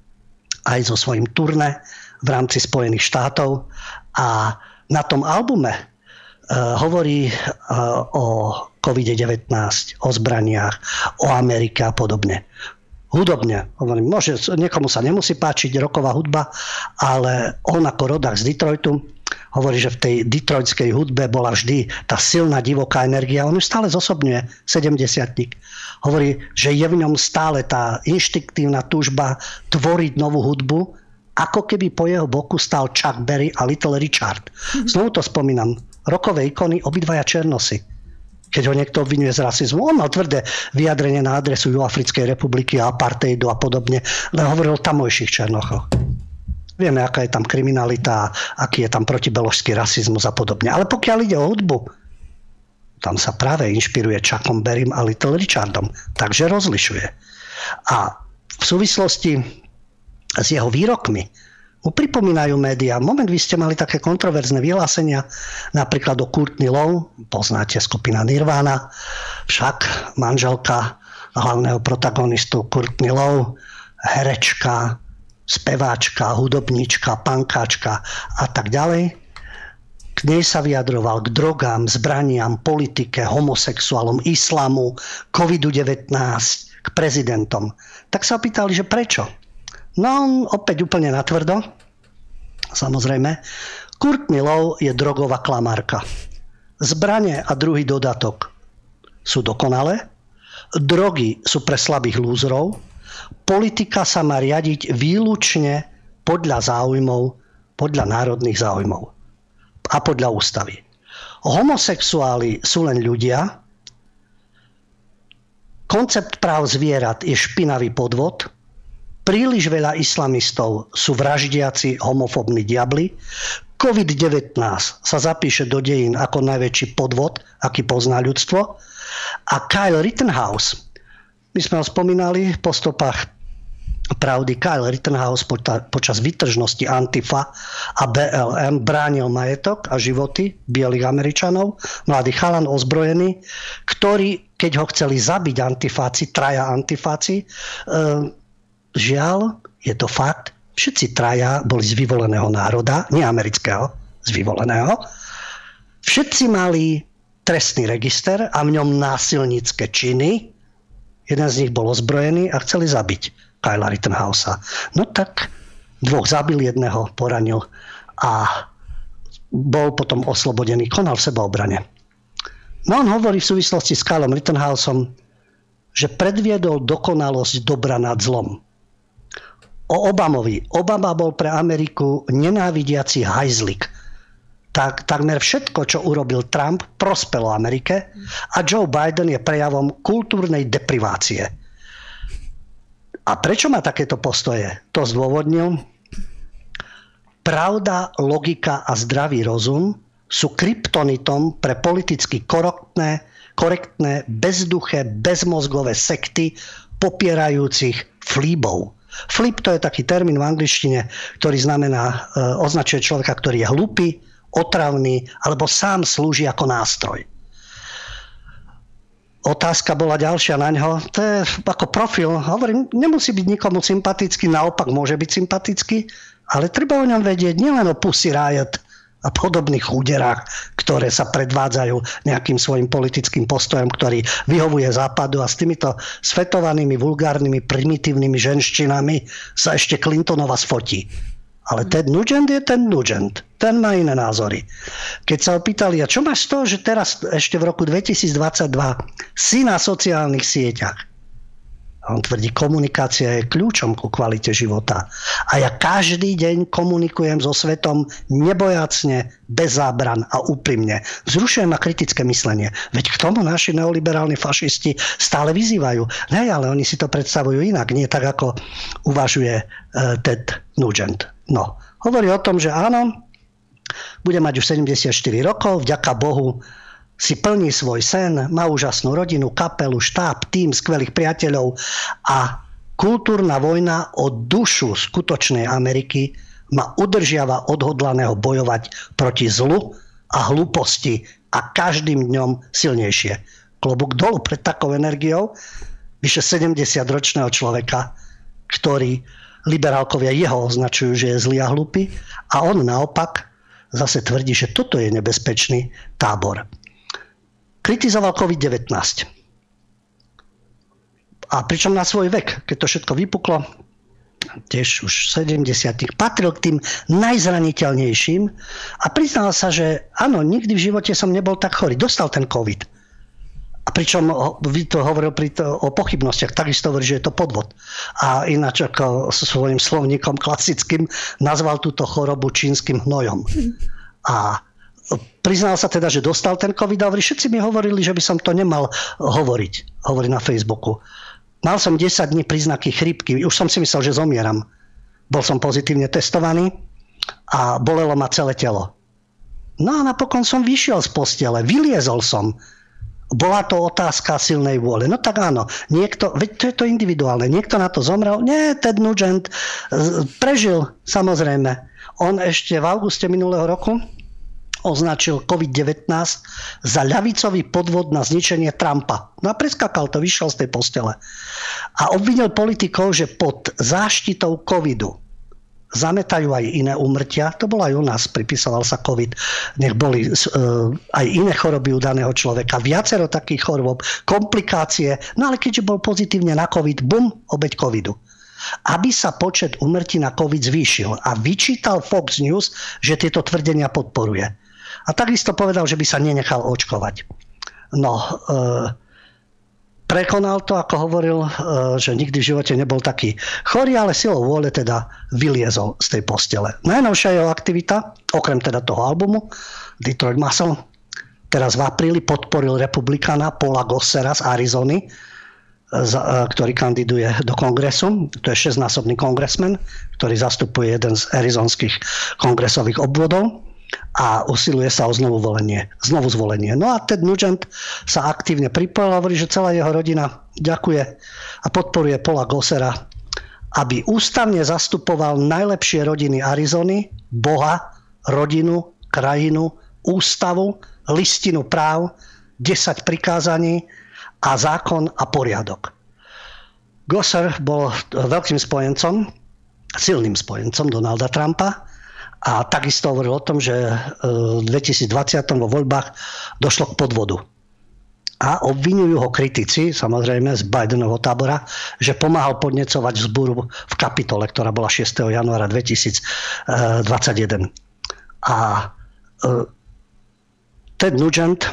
[SPEAKER 4] aj so svojím turné v rámci Spojených štátov. A na tom albume uh, hovorí uh, o COVID-19, o zbraniach, o Amerike a podobne. Hudobne, hovorím, môže, niekomu sa nemusí páčiť roková hudba, ale on ako rodák z Detroitu hovorí, že v tej detroitskej hudbe bola vždy tá silná divoká energia. On ju stále zosobňuje, 70 Hovorí, že je v ňom stále tá inštiktívna túžba tvoriť novú hudbu, ako keby po jeho boku stal Chuck Berry a Little Richard. Znovu to spomínam. Rokové ikony, obidvaja černosy keď ho niekto obvinuje z rasizmu. On mal tvrdé vyjadrenie na adresu Juafrickej republiky a apartheidu a podobne, len hovoril o tamojších černochoch. Vieme, aká je tam kriminalita, aký je tam protibeložský rasizmus a podobne. Ale pokiaľ ide o hudbu, tam sa práve inšpiruje Chuckom Berrym a Little Richardom. Takže rozlišuje. A v súvislosti s jeho výrokmi mu pripomínajú médiá. Moment, vy ste mali také kontroverzné vyhlásenia, napríklad o Courtney Lowe, poznáte skupina Nirvana, však manželka hlavného protagonistu Courtney Lowe, herečka, speváčka, hudobníčka, pankáčka a tak ďalej. K nej sa vyjadroval k drogám, zbraniam, politike, homosexuálom, islamu, COVID-19, k prezidentom. Tak sa opýtali, že prečo? No on opäť úplne natvrdo, samozrejme, Kurt Milov je drogová klamárka. Zbranie a druhý dodatok sú dokonalé, drogy sú pre slabých lúzrov, politika sa má riadiť výlučne podľa záujmov, podľa národných záujmov a podľa ústavy. Homosexuáli sú len ľudia, koncept práv zvierat je špinavý podvod, príliš veľa islamistov sú vraždiaci homofobní diabli, COVID-19 sa zapíše do dejín ako najväčší podvod, aký pozná ľudstvo. A Kyle Rittenhouse, my sme ho spomínali po stopách pravdy, Kyle Rittenhouse počas vytržnosti Antifa a BLM bránil majetok a životy bielých Američanov, mladý chalan ozbrojený, ktorý, keď ho chceli zabiť antifáci, traja antifáci, e, žiaľ, je to fakt, Všetci traja boli z vyvoleného národa, nie amerického, z vyvoleného. Všetci mali trestný register a v ňom násilnícke činy. Jeden z nich bol ozbrojený a chceli zabiť Kyla Rittenhausa. No tak dvoch zabil, jedného poranil a bol potom oslobodený, konal v sebaobrane. No on hovorí v súvislosti s Kylom Rittenhausom, že predviedol dokonalosť dobra nad zlom o Obamovi. Obama bol pre Ameriku nenávidiaci hajzlik. Tak, takmer všetko, čo urobil Trump, prospelo Amerike a Joe Biden je prejavom kultúrnej deprivácie. A prečo má takéto postoje? To zdôvodnil. Pravda, logika a zdravý rozum sú kryptonitom pre politicky korektné, korektné bezduché, bezmozgové sekty popierajúcich flíbov. Flip to je taký termín v angličtine, ktorý znamená, e, označuje človeka, ktorý je hlupý, otravný alebo sám slúži ako nástroj. Otázka bola ďalšia na ňo. To je ako profil. Hovorím, nemusí byť nikomu sympatický, naopak môže byť sympatický, ale treba o ňom vedieť nielen o Pussy Riot, a podobných úderách, ktoré sa predvádzajú nejakým svojim politickým postojom, ktorý vyhovuje západu a s týmito svetovanými, vulgárnymi, primitívnymi ženštinami sa ešte Clintonova sfotí. Ale ten Nugent je ten Nugent. Ten má iné názory. Keď sa opýtali, a čo máš z toho, že teraz ešte v roku 2022 si na sociálnych sieťach, a on tvrdí, komunikácia je kľúčom ku kvalite života. A ja každý deň komunikujem so svetom nebojacne, bez zábran a úprimne. Vzrušujem ma kritické myslenie. Veď k tomu naši neoliberálni fašisti stále vyzývajú. Ne, ale oni si to predstavujú inak. Nie tak, ako uvažuje uh, Ted Nugent. No, hovorí o tom, že áno, bude mať už 74 rokov, vďaka Bohu si plní svoj sen, má úžasnú rodinu, kapelu, štáb, tým skvelých priateľov a kultúrna vojna o dušu skutočnej Ameriky ma udržiava odhodlaného bojovať proti zlu a hlúposti a každým dňom silnejšie. Klobúk dolu pred takou energiou vyše 70-ročného človeka, ktorý liberálkovia jeho označujú, že je zlý a hlupý a on naopak zase tvrdí, že toto je nebezpečný tábor kritizoval COVID-19. A pričom na svoj vek, keď to všetko vypuklo, tiež už 70 patril k tým najzraniteľnejším a priznal sa, že áno, nikdy v živote som nebol tak chorý. Dostal ten COVID. A pričom vy to hovoril pri to, o pochybnostiach, takisto hovorí, že je to podvod. A ináč ako svojim slovníkom klasickým nazval túto chorobu čínskym hnojom. A priznal sa teda, že dostal ten COVID a všetci mi hovorili, že by som to nemal hovoriť, hovorí na Facebooku. Mal som 10 dní príznaky chrypky, už som si myslel, že zomieram. Bol som pozitívne testovaný a bolelo ma celé telo. No a napokon som vyšiel z postele, vyliezol som. Bola to otázka silnej vôle. No tak áno, niekto, veď to je to individuálne, niekto na to zomrel. Nie, Ted Nugent prežil, samozrejme. On ešte v auguste minulého roku označil COVID-19 za ľavicový podvod na zničenie Trumpa. No a preskakal to, vyšiel z tej postele. A obvinil politikov, že pod záštitou covidu zametajú aj iné umrtia. To bolo aj u nás, pripisoval sa COVID. Nech boli uh, aj iné choroby u daného človeka. Viacero takých chorôb, komplikácie. No ale keďže bol pozitívne na COVID, bum, obeď covidu. aby sa počet umrtí na COVID zvýšil a vyčítal Fox News, že tieto tvrdenia podporuje. A takisto povedal, že by sa nenechal očkovať. No, e, prekonal to, ako hovoril, e, že nikdy v živote nebol taký chorý, ale silou vôle teda vyliezol z tej postele. Najnovšia jeho aktivita, okrem teda toho albumu Detroit Muscle, teraz v apríli podporil republikána Paula Gossera z Arizony, e, ktorý kandiduje do kongresu. To je šestnásobný kongresmen, ktorý zastupuje jeden z arizonských kongresových obvodov a usiluje sa o znovu, volenie, znovu zvolenie. No a Ted Nugent sa aktívne pripojil a hovorí, že celá jeho rodina ďakuje a podporuje Paula Gossera, aby ústavne zastupoval najlepšie rodiny Arizony, Boha, rodinu, krajinu, ústavu, listinu práv, 10 prikázaní a zákon a poriadok. Gosser bol veľkým spojencom, silným spojencom Donalda Trumpa a takisto hovoril o tom, že e, v 2020 vo voľbách došlo k podvodu. A obvinujú ho kritici, samozrejme z Bidenovho tábora, že pomáhal podnecovať vzburu v kapitole, ktorá bola 6. januára 2021. A e, Ted Nugent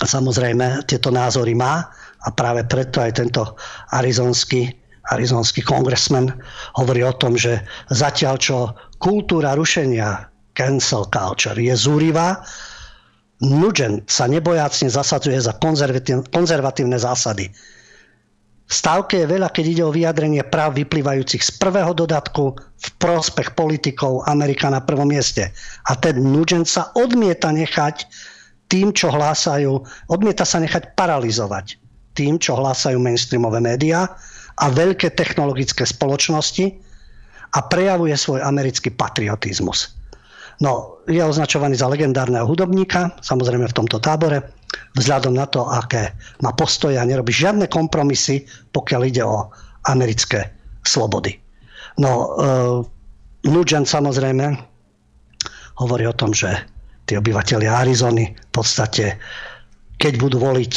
[SPEAKER 4] samozrejme tieto názory má a práve preto aj tento arizonský arizonský kongresmen hovorí o tom, že zatiaľ čo kultúra rušenia cancel culture je zúrivá, Nugent sa nebojácne zasadzuje za konzervatívne zásady. V stávke je veľa, keď ide o vyjadrenie práv vyplývajúcich z prvého dodatku v prospech politikov Amerika na prvom mieste. A ten Nugent sa odmieta nechať tým, čo hlásajú, odmieta sa nechať paralizovať tým, čo hlásajú mainstreamové médiá a veľké technologické spoločnosti a prejavuje svoj americký patriotizmus. No, je označovaný za legendárneho hudobníka, samozrejme v tomto tábore, vzhľadom na to, aké má postoje a nerobí žiadne kompromisy, pokiaľ ide o americké slobody. No, uh, Nugent samozrejme hovorí o tom, že tí obyvateľia Arizony v podstate, keď budú voliť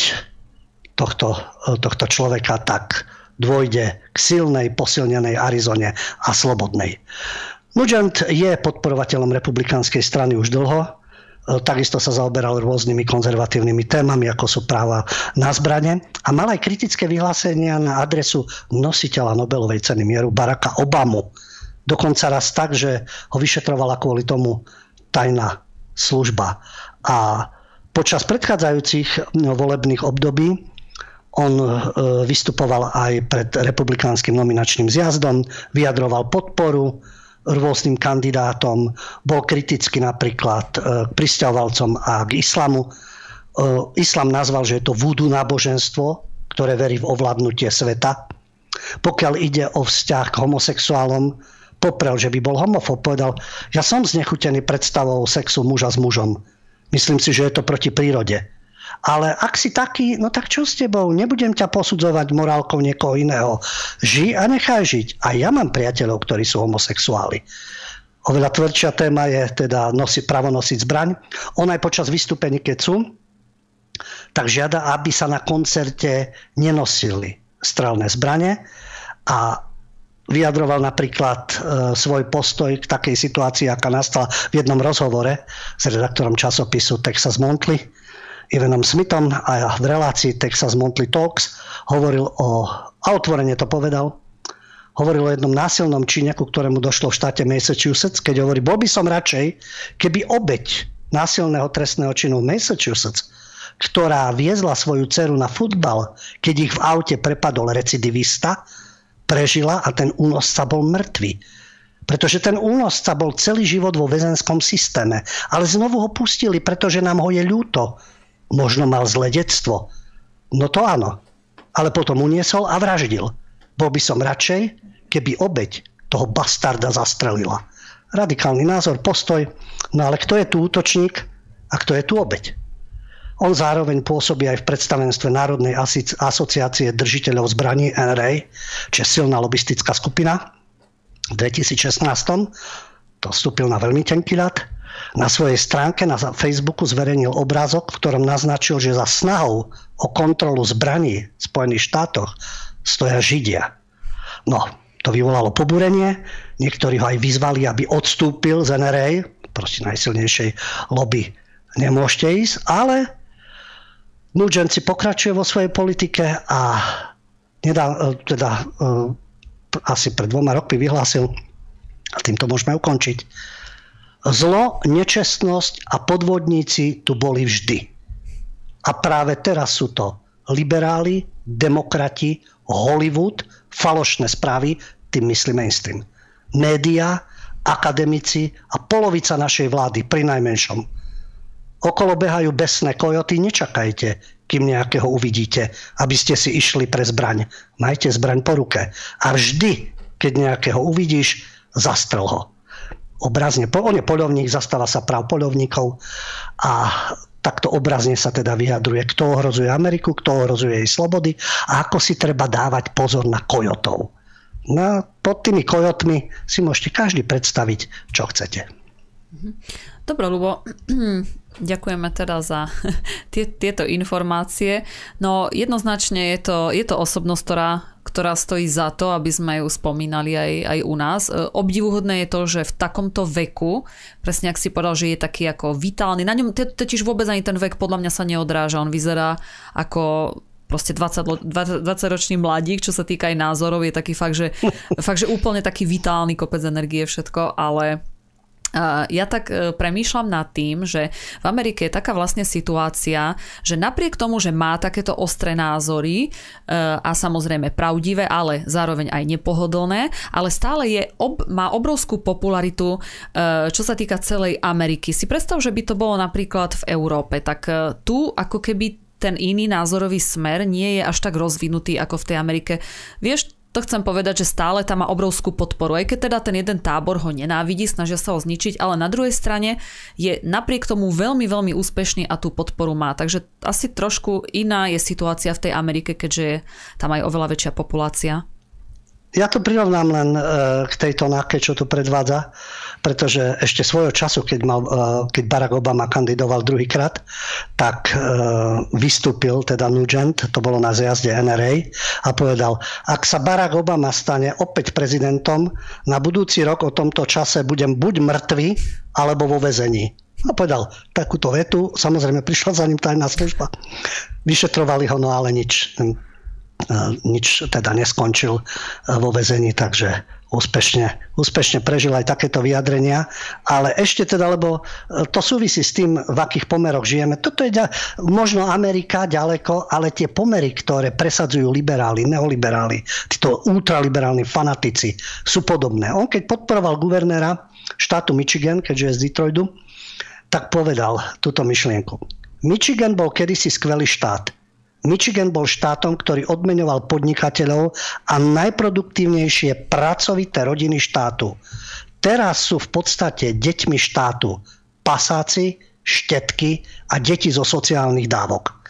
[SPEAKER 4] tohto, tohto človeka, tak dôjde k silnej, posilnenej Arizone a slobodnej. Nugent je podporovateľom republikánskej strany už dlho. E, takisto sa zaoberal rôznymi konzervatívnymi témami, ako sú práva na zbrane. A mal aj kritické vyhlásenia na adresu nositeľa Nobelovej ceny mieru Baracka Obamu. Dokonca raz tak, že ho vyšetrovala kvôli tomu tajná služba. A počas predchádzajúcich volebných období on e, vystupoval aj pred republikánskym nominačným zjazdom, vyjadroval podporu rôznym kandidátom, bol kritický napríklad e, k pristahovalcom a k islamu. E, islam nazval, že je to vúdu náboženstvo, ktoré verí v ovládnutie sveta. Pokiaľ ide o vzťah k homosexuálom, poprel, že by bol homofob, povedal, ja som znechutený predstavou sexu muža s mužom. Myslím si, že je to proti prírode. Ale ak si taký, no tak čo s tebou? Nebudem ťa posudzovať morálkou niekoho iného. Ži a nechaj žiť. A ja mám priateľov, ktorí sú homosexuáli. Oveľa tvrdšia téma je teda nosi, právo nosiť zbraň. On aj počas vystúpení, keď sú, tak žiada, aby sa na koncerte nenosili strelné zbranie a vyjadroval napríklad e, svoj postoj k takej situácii, aká nastala v jednom rozhovore s redaktorom časopisu Texas Monthly, Ivanom Smithom a v relácii Texas Monthly Talks hovoril o, a otvorene to povedal, hovoril o jednom násilnom čine, ku ktorému došlo v štáte Massachusetts, keď hovorí, bol by som radšej, keby obeď násilného trestného činu v Massachusetts, ktorá viezla svoju dceru na futbal, keď ich v aute prepadol recidivista, prežila a ten únosca bol mŕtvy. Pretože ten únosca bol celý život vo väzenskom systéme. Ale znovu ho pustili, pretože nám ho je ľúto. Možno mal zlé detstvo. No to áno. Ale potom uniesol a vraždil. Bol by som radšej, keby obeď toho bastarda zastrelila. Radikálny názor, postoj. No ale kto je tu útočník a kto je tu obeď? On zároveň pôsobí aj v predstavenstve Národnej asociácie držiteľov zbraní NRA, čo je silná lobistická skupina. V 2016 to vstúpil na veľmi tenký ľad na svojej stránke na Facebooku zverejnil obrázok, v ktorom naznačil, že za snahou o kontrolu zbraní v Spojených štátoch stoja Židia. No, To vyvolalo pobúrenie, niektorí ho aj vyzvali, aby odstúpil z NRA, proste najsilnejšej lobby nemôžete ísť, ale Nugent si pokračuje vo svojej politike a nedá, teda asi pred dvoma rokmi vyhlásil, a týmto môžeme ukončiť, zlo, nečestnosť a podvodníci tu boli vždy. A práve teraz sú to liberáli, demokrati, Hollywood, falošné správy, tým myslí mainstream. Média, akademici a polovica našej vlády pri najmenšom. Okolo behajú besné kojoty, nečakajte, kým nejakého uvidíte, aby ste si išli pre zbraň. Majte zbraň po ruke. A vždy, keď nejakého uvidíš, zastrel ho. Obrazne, on je poľovník, zastáva sa práv poľovníkov a takto obrazne sa teda vyjadruje, kto ohrozuje Ameriku, kto ohrozuje jej slobody a ako si treba dávať pozor na kojotov. No, pod tými kojotmi si môžete každý predstaviť, čo chcete.
[SPEAKER 2] Dobre, Lubo, ďakujeme teda za tie, tieto informácie. No jednoznačne je to, je to osobnosť, ktorá ktorá stojí za to, aby sme ju spomínali aj, aj u nás. E, obdivuhodné je to, že v takomto veku, presne ak si povedal, že je taký ako vitálny, na ňom totiž vôbec ani ten vek podľa mňa sa neodráža, on vyzerá ako proste 20, 20, 20 ročný mladík, čo sa týka aj názorov, je taký fakt, že, fakt, že úplne taký vitálny kopec energie všetko, ale ja tak e, premýšľam nad tým, že v Amerike je taká vlastne situácia, že napriek tomu, že má takéto ostré názory e, a samozrejme pravdivé, ale zároveň aj nepohodlné, ale stále je, ob, má obrovskú popularitu, e, čo sa týka celej Ameriky. Si predstav, že by to bolo napríklad v Európe, tak tu ako keby ten iný názorový smer nie je až tak rozvinutý ako v tej Amerike. Vieš, to chcem povedať, že stále tam má obrovskú podporu. Aj keď teda ten jeden tábor ho nenávidí, snažia sa ho zničiť, ale na druhej strane je napriek tomu veľmi, veľmi úspešný a tú podporu má. Takže asi trošku iná je situácia v tej Amerike, keďže je tam aj oveľa väčšia populácia.
[SPEAKER 4] Ja to prirovnám len e, k tejto náke, čo tu predvádza, pretože ešte svojho času, keď, mal, e, keď Barack Obama kandidoval druhýkrát, tak e, vystúpil teda Nugent, to bolo na zjazde NRA, a povedal, ak sa Barack Obama stane opäť prezidentom, na budúci rok o tomto čase budem buď mŕtvy, alebo vo väzení. A povedal takúto vetu, samozrejme prišla za ním tajná služba. Vyšetrovali ho, no ale nič nič teda neskončil vo väzení, takže úspešne, úspešne prežil aj takéto vyjadrenia. Ale ešte teda, lebo e, to súvisí s tým, v akých pomeroch žijeme. Toto je možno Amerika ďaleko, ale tie pomery, ktoré presadzujú liberáli, neoliberáli, títo ultraliberálni fanatici sú podobné. On keď podporoval guvernéra štátu Michigan, keďže je z Detroitu, tak povedal túto myšlienku. Michigan bol kedysi skvelý štát Michigan bol štátom, ktorý odmenoval podnikateľov a najproduktívnejšie pracovité rodiny štátu. Teraz sú v podstate deťmi štátu pasáci, štetky a deti zo sociálnych dávok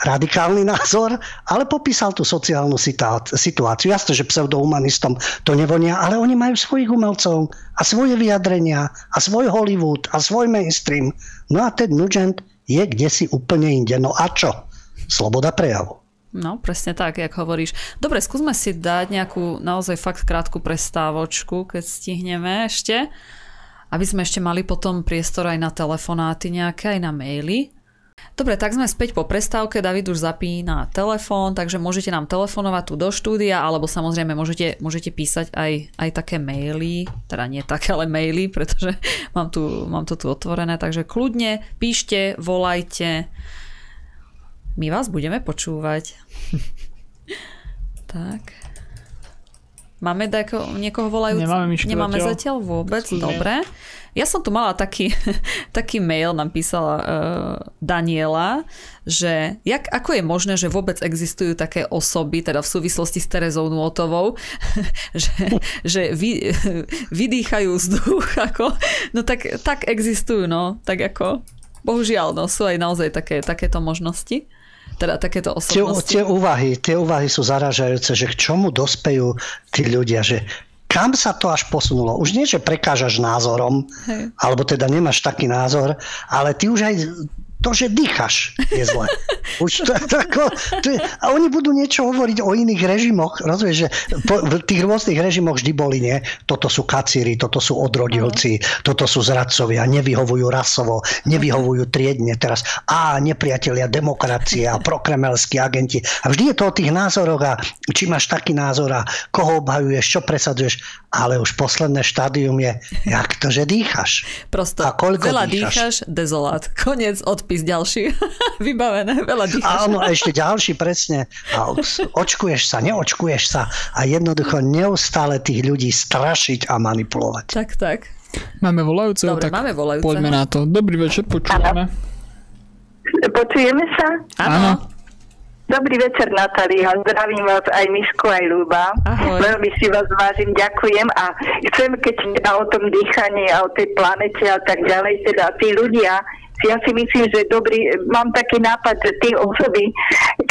[SPEAKER 4] radikálny názor, ale popísal tú sociálnu situáciu. Jasne, že pseudohumanistom to nevonia, ale oni majú svojich umelcov a svoje vyjadrenia a svoj Hollywood a svoj mainstream. No a ten Nugent je kde si úplne inde. No a čo? Sloboda prejavu.
[SPEAKER 2] No, presne tak, jak hovoríš. Dobre, skúsme si dať nejakú naozaj fakt krátku prestávočku, keď stihneme ešte, aby sme ešte mali potom priestor aj na telefonáty nejaké, aj na maily. Dobre, tak sme späť po prestávke, David už zapína telefón, takže môžete nám telefonovať tu do štúdia, alebo samozrejme môžete, môžete písať aj, aj také maily, teda nie také, ale maily, pretože mám, tu, mám to tu otvorené, takže kľudne píšte, volajte, my vás budeme počúvať. tak. Máme dajko, niekoho volajú?
[SPEAKER 3] Nemáme,
[SPEAKER 2] Nemáme zatiaľ, zatiaľ vôbec, Skúsme. dobre. Ja som tu mala taký, taký mail, nám písala uh, Daniela, že jak, ako je možné, že vôbec existujú také osoby, teda v súvislosti s Terezou Nôtovou, že, že vy, vydýchajú vzduch, ako, no tak, tak existujú, no, tak ako, bohužiaľ, no, sú aj naozaj také, takéto možnosti teda takéto osobnosti.
[SPEAKER 4] Tie, tie, úvahy, tie úvahy sú zaražajúce, že k čomu dospejú tí ľudia, že kam sa to až posunulo? Už nie, že prekážaš názorom, Hej. alebo teda nemáš taký názor, ale ty už aj to, že dýchaš, je zle. Už to, tako, to, a oni budú niečo hovoriť o iných režimoch. Rozumieš, že po, v tých rôznych režimoch vždy boli, nie? Toto sú kacíri, toto sú odrodilci, uh-huh. toto sú zradcovia, nevyhovujú rasovo, nevyhovujú triedne. Teraz, a nepriatelia demokracie a prokremelskí agenti. A vždy je to o tých názoroch a či máš taký názor a koho obhajuješ, čo presadzuješ. Ale už posledné štádium je, jak to, že dýchaš.
[SPEAKER 2] Prosto, a koľko veľa dýchaš? dýchaš, dezolát. Konec, odpis ďalší. Vybavené, veľa dýchaš.
[SPEAKER 4] Áno, a ešte ďalší, presne. A očkuješ sa, neočkuješ sa a jednoducho neustále tých ľudí strašiť a manipulovať.
[SPEAKER 2] Tak, tak.
[SPEAKER 3] Máme volajúceho,
[SPEAKER 2] Dobre,
[SPEAKER 3] tak
[SPEAKER 2] máme volajúceho.
[SPEAKER 3] poďme na to. Dobrý večer, počujeme.
[SPEAKER 5] Počujeme sa?
[SPEAKER 2] Áno.
[SPEAKER 5] Dobrý večer, Natália. Zdravím vás aj Mišku, aj Ľuba.
[SPEAKER 2] Ahoj.
[SPEAKER 5] Veľmi si vás vážim, ďakujem a chcem, keď teda o tom dýchaní a o tej planete a tak ďalej, teda tí ľudia, ja si myslím, že dobrý, mám taký nápad, že tie osoby,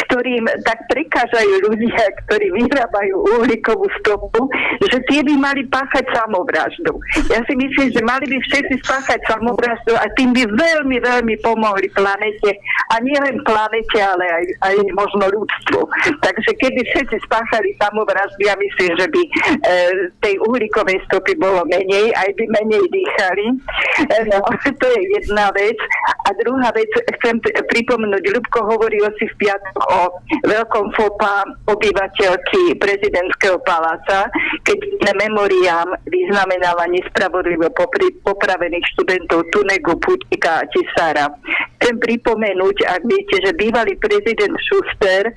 [SPEAKER 5] ktorým tak prekážajú ľudia, ktorí vyrábajú uhlíkovú stopu, že tie by mali páchať samovraždu. Ja si myslím, že mali by všetci spáchať samovraždu a tým by veľmi, veľmi pomohli planete. A nie len planete, ale aj, aj možno ľudstvu. Takže keby všetci spáchali samovraždu, ja myslím, že by e, tej uhlíkovej stopy bolo menej, aj by menej dýchali. E, no, to je jedna vec. A druhá vec, chcem pripomenúť, Ľubko hovoril si v piatok o veľkom fopa obyvateľky prezidentského paláca, keď memoriám vyznamenala nespravodlivo popravených študentov Tunegu, Putika a Tisára. Chcem pripomenúť, ak viete, že bývalý prezident Schuster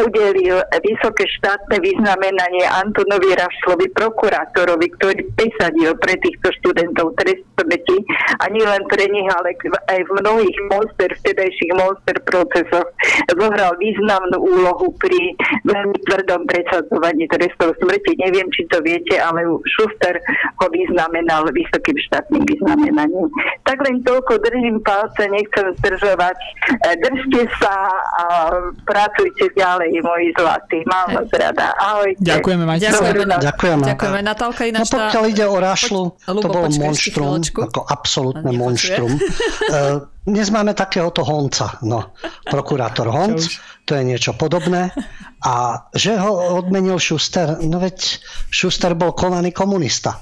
[SPEAKER 5] udelil vysoké štátne vyznamenanie Antonovi Rašlovi, prokurátorovi, ktorý presadil pre týchto študentov trest smrti a nielen pre nich, ale aj v mnohých monster, vtedajších monster procesoch zohral významnú úlohu pri veľmi tvrdom presadzovaní trestov smrti. Neviem, či to viete, ale Schuster ho vyznamenal vysokým štátnym vyznamenaním. Tak len toľko, držím palce, nechcem zdržovať. E, držte sa a pracujte ďalej, moji zlatí. Mám vás rada. Ahojte.
[SPEAKER 3] Ďakujeme, majte
[SPEAKER 2] Ďakujeme.
[SPEAKER 4] Ďakujeme.
[SPEAKER 2] Ďakujeme. Natálka
[SPEAKER 4] No
[SPEAKER 2] ináč tá...
[SPEAKER 4] pokiaľ ide o Rašlu,
[SPEAKER 2] Poď-
[SPEAKER 4] to bolo monštrum, ako absolútne monštrum. Dnes máme takéhoto Honca, no, prokurátor Honc, to je niečo podobné. A že ho odmenil Schuster, no veď Schuster bol konaný komunista.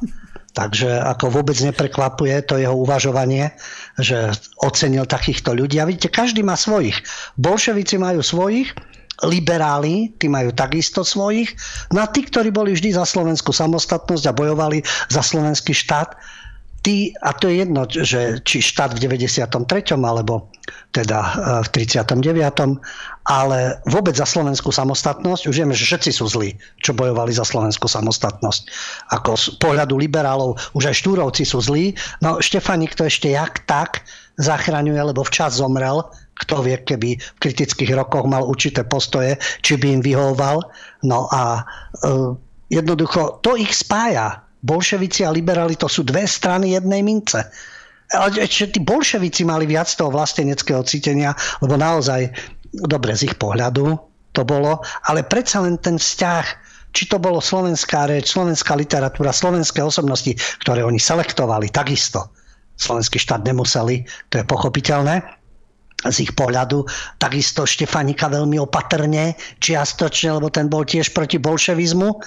[SPEAKER 4] Takže ako vôbec neprekvapuje to jeho uvažovanie, že ocenil takýchto ľudí. A vidíte, každý má svojich. Bolševici majú svojich, liberáli, tí majú takisto svojich. No a tí, ktorí boli vždy za slovenskú samostatnosť a bojovali za slovenský štát, tí, a to je jedno, že či štát v 93. alebo teda e, v 39. ale vôbec za slovenskú samostatnosť, už vieme, že všetci sú zlí, čo bojovali za slovenskú samostatnosť. Ako z pohľadu liberálov, už aj štúrovci sú zlí. No Štefanik to ešte jak tak zachraňuje, lebo včas zomrel. Kto vie, keby v kritických rokoch mal určité postoje, či by im vyhovoval. No a e, jednoducho to ich spája. Bolševici a liberáli to sú dve strany jednej mince. Ale ešte tí bolševici mali viac toho vlasteneckého cítenia, lebo naozaj, dobre, z ich pohľadu to bolo, ale predsa len ten vzťah, či to bolo slovenská reč, slovenská literatúra, slovenské osobnosti, ktoré oni selektovali, takisto. Slovenský štát nemuseli, to je pochopiteľné z ich pohľadu. Takisto Štefanika veľmi opatrne, čiastočne, lebo ten bol tiež proti bolševizmu.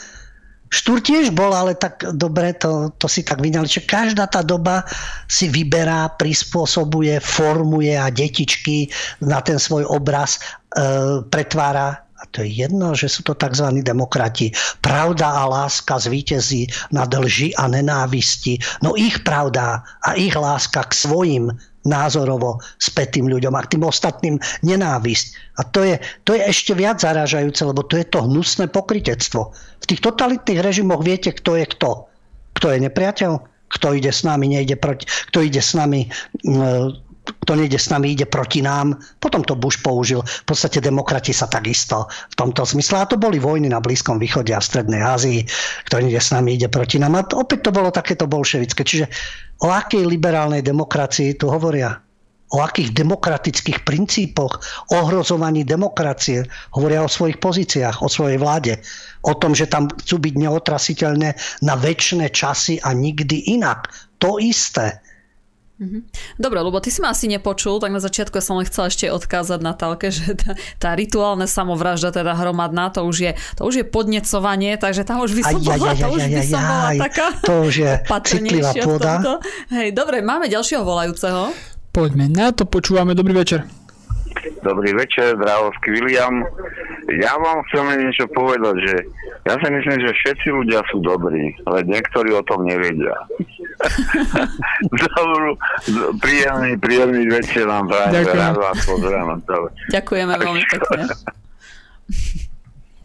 [SPEAKER 4] Štúr tiež bol, ale tak dobre, to, to si tak vydali, že každá tá doba si vyberá, prispôsobuje, formuje a detičky na ten svoj obraz e, pretvára a to je jedno, že sú to tzv. demokrati. Pravda a láska zvíťazí nad lži a nenávisti. No ich pravda a ich láska k svojim názorovo spätým ľuďom a k tým ostatným nenávisť. A to je, to je ešte viac zarážajúce, lebo to je to hnusné pokritectvo. V tých totalitných režimoch viete, kto je kto. Kto je nepriateľ? Kto ide s nami, nejde proti, kto ide s nami, kto nejde s nami, ide proti nám. Potom to Bush použil. V podstate demokrati sa takisto v tomto zmysle. A to boli vojny na Blízkom východe a v Strednej Ázii. Kto nejde s nami, ide proti nám. A to, opäť to bolo takéto bolševické. Čiže o akej liberálnej demokracii tu hovoria? O akých demokratických princípoch, ohrozovaní demokracie hovoria o svojich pozíciách, o svojej vláde. O tom, že tam chcú byť neotrasiteľné na väčšie časy a nikdy inak. To isté.
[SPEAKER 2] Mhm. Dobre, lebo ty si ma asi nepočul, tak na začiatku ja som len chcela ešte odkázať Natálke, že tá, tá rituálna samovražda, teda hromadná, to už je, to už je podnecovanie, takže tam už by som aj, bola, aj, to už by som bola taká
[SPEAKER 4] to už je citlivá pôda.
[SPEAKER 2] Hej, dobre, máme ďalšieho volajúceho.
[SPEAKER 3] Poďme na to, počúvame, dobrý večer.
[SPEAKER 6] Dobrý večer, Dravovský William. Ja vám chcem niečo povedať, že ja si myslím, že všetci ľudia sú dobrí, ale niektorí o tom nevedia. Dobrú, príjemný, príjemný večer vám prajem. Rád vás pozriem.
[SPEAKER 2] Ďakujeme veľmi pekne.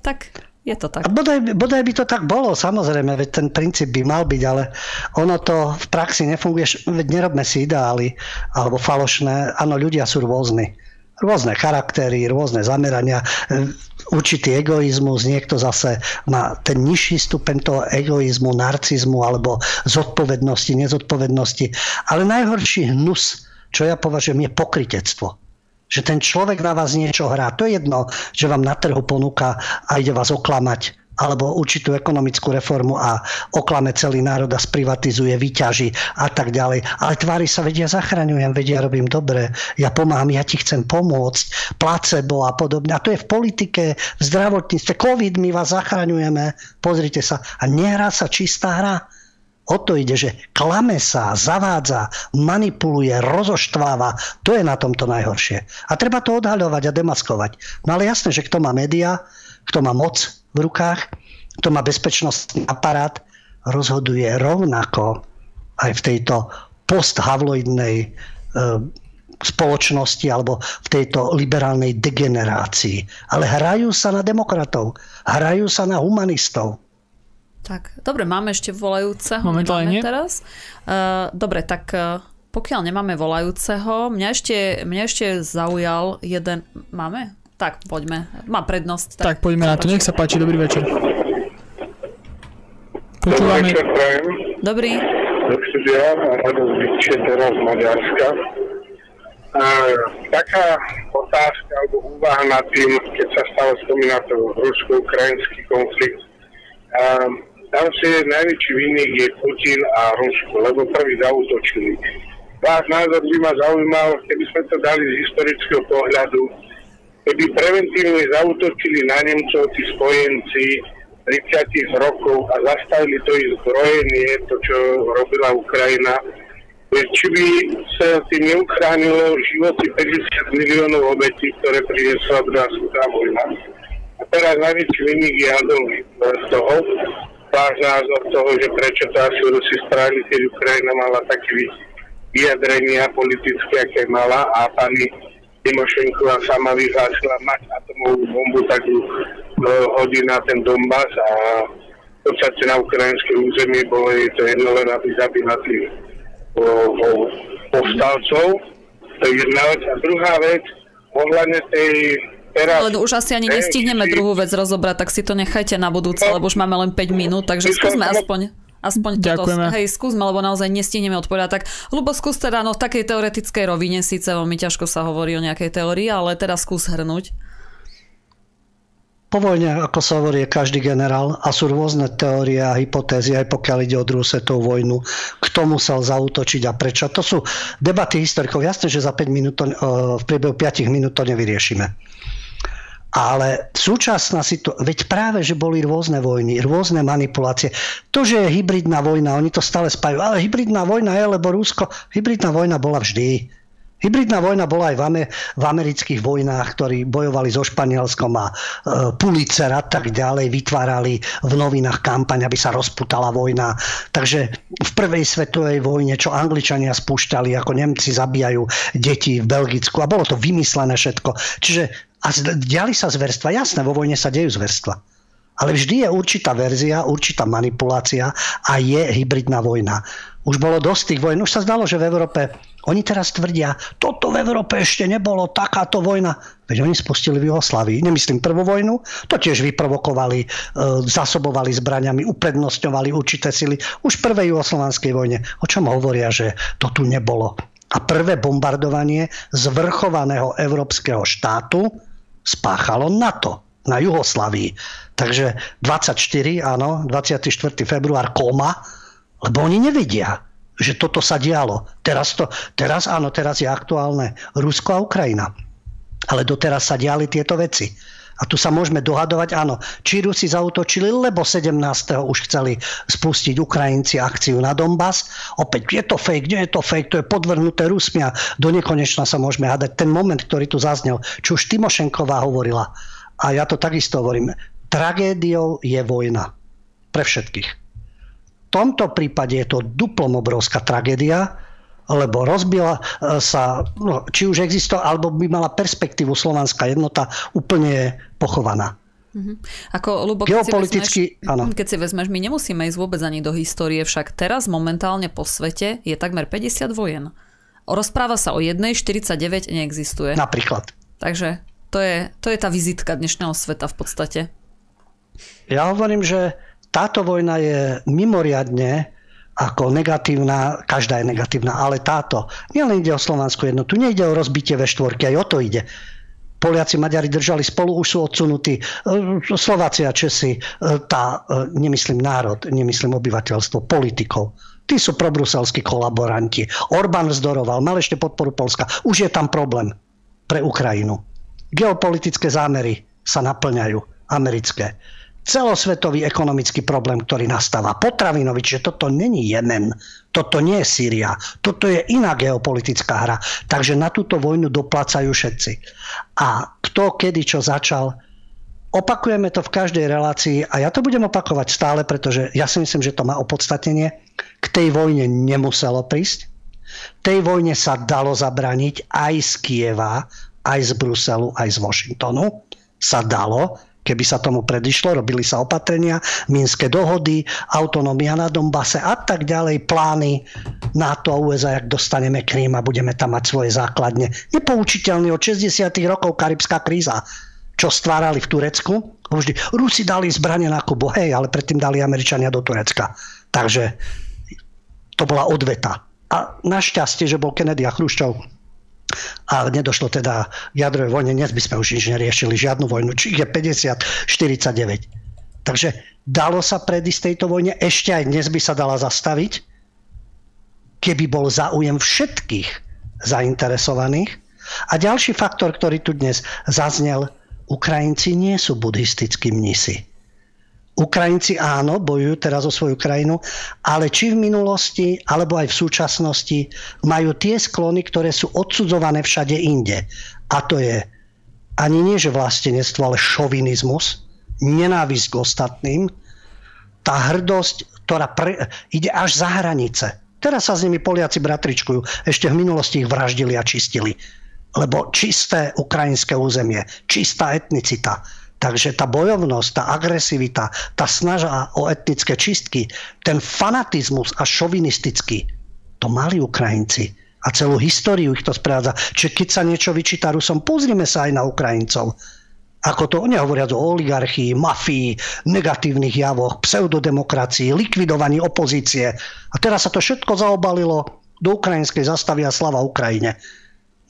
[SPEAKER 2] tak, je to tak.
[SPEAKER 4] A bodaj, bodaj by to tak bolo, samozrejme, veď ten princíp by mal byť, ale ono to v praxi nefunguje, veď nerobme si ideály alebo falošné. Áno, ľudia sú rôzni rôzne charaktery, rôzne zamerania, e, určitý egoizmus, niekto zase má ten nižší stupeň toho egoizmu, narcizmu alebo zodpovednosti, nezodpovednosti. Ale najhorší hnus, čo ja považujem, je pokritectvo že ten človek na vás niečo hrá. To je jedno, že vám na trhu ponúka a ide vás oklamať alebo určitú ekonomickú reformu a oklame celý národ a sprivatizuje, vyťaží a tak ďalej. Ale tvári sa, vedia, zachraňujem, vedia, robím dobre, ja pomáham, ja ti chcem pomôcť, placebo a podobne. A to je v politike, v zdravotníctve, COVID my vás zachraňujeme, pozrite sa. A nehrá sa čistá hra. O to ide, že klame sa, zavádza, manipuluje, rozoštváva. To je na tomto najhoršie. A treba to odhaľovať a demaskovať. No ale jasné, že kto má média, kto má moc v rukách, kto má bezpečnostný aparát, rozhoduje rovnako aj v tejto posthavloidnej e, spoločnosti alebo v tejto liberálnej degenerácii. Ale hrajú sa na demokratov, hrajú sa na humanistov.
[SPEAKER 2] Tak, dobre, máme ešte volajúceho.
[SPEAKER 3] Momentálne
[SPEAKER 2] teraz. Uh, dobre, tak uh, pokiaľ nemáme volajúceho, mňa ešte, mňa ešte zaujal jeden... Máme? Tak, poďme. Má prednosť.
[SPEAKER 3] Tak, tak poďme na to. Nech sa páči. Dobrý večer. Počúvame.
[SPEAKER 7] Dobrý večer,
[SPEAKER 2] Dobrý.
[SPEAKER 7] Do studia, Radosť teraz z Maďarska. A, taká otázka alebo úvaha nad tým, keď sa stále spomína to rusko-ukrajinský konflikt. A, tam si najväčší vinník je Putin a Rusko, lebo prvý zautočili. Váš názor by ma zaujímal, keby sme to dali z historického pohľadu, keby preventívne zautočili na Nemcov tí spojenci 30 rokov a zastavili to ich zbrojenie, to čo robila Ukrajina, či by sa tým neuchránilo životy 50 miliónov obetí, ktoré priniesla druhá svetová vojna. A teraz najväčší vynik je Adolf z toho, váš názor toho, že prečo to asi Rusi spravili, keď Ukrajina mala také vyjadrenia politické, aké mala a pani Timošenková sama vyhlásila mať atomovú bombu, tak ju hodí na ten Donbass a v podstate na ukrajinské území bolo jej to jedno len, aby zabila tých povstalcov. To je jedna vec. A druhá vec, ohľadne tej
[SPEAKER 2] Teraz, Ale už asi ani nestihneme druhú vec rozobrať, tak si to nechajte na budúce, no, lebo už máme len 5 minút, takže skúsme aspoň. Aspoň
[SPEAKER 3] Ďakujeme.
[SPEAKER 2] toto, hej, skúsme, lebo naozaj nestihneme odpovedať. Tak, Lubo, skús teda, no v takej teoretickej rovine, síce veľmi ťažko sa hovorí o nejakej teórii, ale teda skús hrnúť.
[SPEAKER 4] Po vojne, ako sa hovorí, je každý generál a sú rôzne teórie a hypotézy, aj pokiaľ ide o druhú svetovú vojnu, kto musel zautočiť a prečo. To sú debaty historikov. Jasné, že za 5 minút to, v priebehu 5 minút to nevyriešime. Ale súčasná situácia, veď práve, že boli rôzne vojny, rôzne manipulácie. To, že je hybridná vojna, oni to stále spajú, ale hybridná vojna je, lebo Rusko, hybridná vojna bola vždy. Hybridná vojna bola aj v, Amer- v amerických vojnách, ktorí bojovali so Španielskom a e, Pulitzer a tak ďalej, vytvárali v novinách kampaň, aby sa rozputala vojna. Takže v prvej svetovej vojne, čo Angličania spúšťali, ako Nemci zabíjajú deti v Belgicku a bolo to vymyslené všetko. Čiže a diali sa zverstva. Jasné, vo vojne sa dejú zverstva. Ale vždy je určitá verzia, určitá manipulácia a je hybridná vojna. Už bolo dosť tých vojen. Už sa zdalo, že v Európe, oni teraz tvrdia, toto v Európe ešte nebolo, takáto vojna. Veď oni spustili v Jugoslavii. Nemyslím prvú vojnu, to tiež vyprovokovali, e, zasobovali zbraniami, uprednostňovali určité sily. Už v prvej jugoslovanskej vojne. O čom hovoria, že to tu nebolo? A prvé bombardovanie zvrchovaného európskeho štátu spáchalo NATO na Juhoslavii. Takže 24, áno, 24. február koma, lebo oni nevedia, že toto sa dialo. Teraz, to, teraz áno, teraz je aktuálne Rusko a Ukrajina. Ale doteraz sa diali tieto veci. A tu sa môžeme dohadovať, áno, či Rusi zautočili, lebo 17. už chceli spustiť Ukrajinci akciu na Donbass. Opäť, je to fake, nie je to fake, to je podvrhnuté Rusmi a do nekonečna sa môžeme hádať. Ten moment, ktorý tu zaznel, čo už Timošenková hovorila, a ja to takisto hovorím, tragédiou je vojna. Pre všetkých. V tomto prípade je to duplom obrovská tragédia, lebo rozbila e, sa, no, či už existovala, alebo by mala perspektívu slovanská jednota, úplne pochovaná.
[SPEAKER 2] Mm-hmm. Ako, Lubo,
[SPEAKER 4] Geopoliticky,
[SPEAKER 2] keď si, vezmeš, áno. keď si vezmeš, my nemusíme ísť vôbec ani do histórie, však teraz momentálne po svete je takmer 50 vojen. Rozpráva sa o jednej, 49 neexistuje.
[SPEAKER 4] Napríklad.
[SPEAKER 2] Takže to je, to je tá vizitka dnešného sveta v podstate.
[SPEAKER 4] Ja hovorím, že táto vojna je mimoriadne ako negatívna, každá je negatívna, ale táto, nielen ide o slovanskú jednotu, nejde o rozbitie ve štvorky, aj o to ide. Poliaci, Maďari držali spolu, už sú odsunutí. E, Slováci a Česi, e, tá, e, nemyslím národ, nemyslím obyvateľstvo, politikov. Tí sú probruselskí kolaboranti. Orbán vzdoroval, mal ešte podporu Polska. Už je tam problém pre Ukrajinu. Geopolitické zámery sa naplňajú, americké celosvetový ekonomický problém, ktorý nastáva. Potravinový, že toto není Jemen, toto nie je Sýria, toto je iná geopolitická hra. Takže na túto vojnu doplácajú všetci. A kto kedy čo začal, opakujeme to v každej relácii a ja to budem opakovať stále, pretože ja si myslím, že to má opodstatnenie. K tej vojne nemuselo prísť. Tej vojne sa dalo zabraniť aj z Kieva, aj z Bruselu, aj z Washingtonu. Sa dalo keby sa tomu predišlo, robili sa opatrenia, Minské dohody, autonómia na Dombase a tak ďalej, plány NATO a USA, jak dostaneme Krím a budeme tam mať svoje základne. Nepoučiteľný od 60. rokov karibská kríza, čo stvárali v Turecku. Vždy, Rusi dali zbranie na Kubu, hej, ale predtým dali Američania do Turecka. Takže to bola odveta. A našťastie, že bol Kennedy a Chruščov a nedošlo teda k jadrovej vojne, dnes by sme už nič neriešili, žiadnu vojnu, či je 50-49. Takže dalo sa predísť tejto vojne, ešte aj dnes by sa dala zastaviť, keby bol záujem všetkých zainteresovaných. A ďalší faktor, ktorý tu dnes zaznel, Ukrajinci nie sú buddhistickí mnisi. Ukrajinci áno, bojujú teraz o svoju krajinu, ale či v minulosti, alebo aj v súčasnosti majú tie sklony, ktoré sú odsudzované všade inde. A to je ani nie, že vlastenectvo, ale šovinizmus, nenávisť k ostatným, tá hrdosť, ktorá pre, ide až za hranice. Teraz sa s nimi Poliaci bratričkujú. Ešte v minulosti ich vraždili a čistili. Lebo čisté ukrajinské územie, čistá etnicita, Takže tá bojovnosť, tá agresivita, tá snaža o etnické čistky, ten fanatizmus a šovinistický, to mali Ukrajinci. A celú históriu ich to sprevádza. Čiže keď sa niečo vyčíta Rusom, pozrime sa aj na Ukrajincov. Ako to oni hovoria o oligarchii, mafii, negatívnych javoch, pseudodemokracii, likvidovaní opozície. A teraz sa to všetko zaobalilo do ukrajinskej zastavy a slava Ukrajine.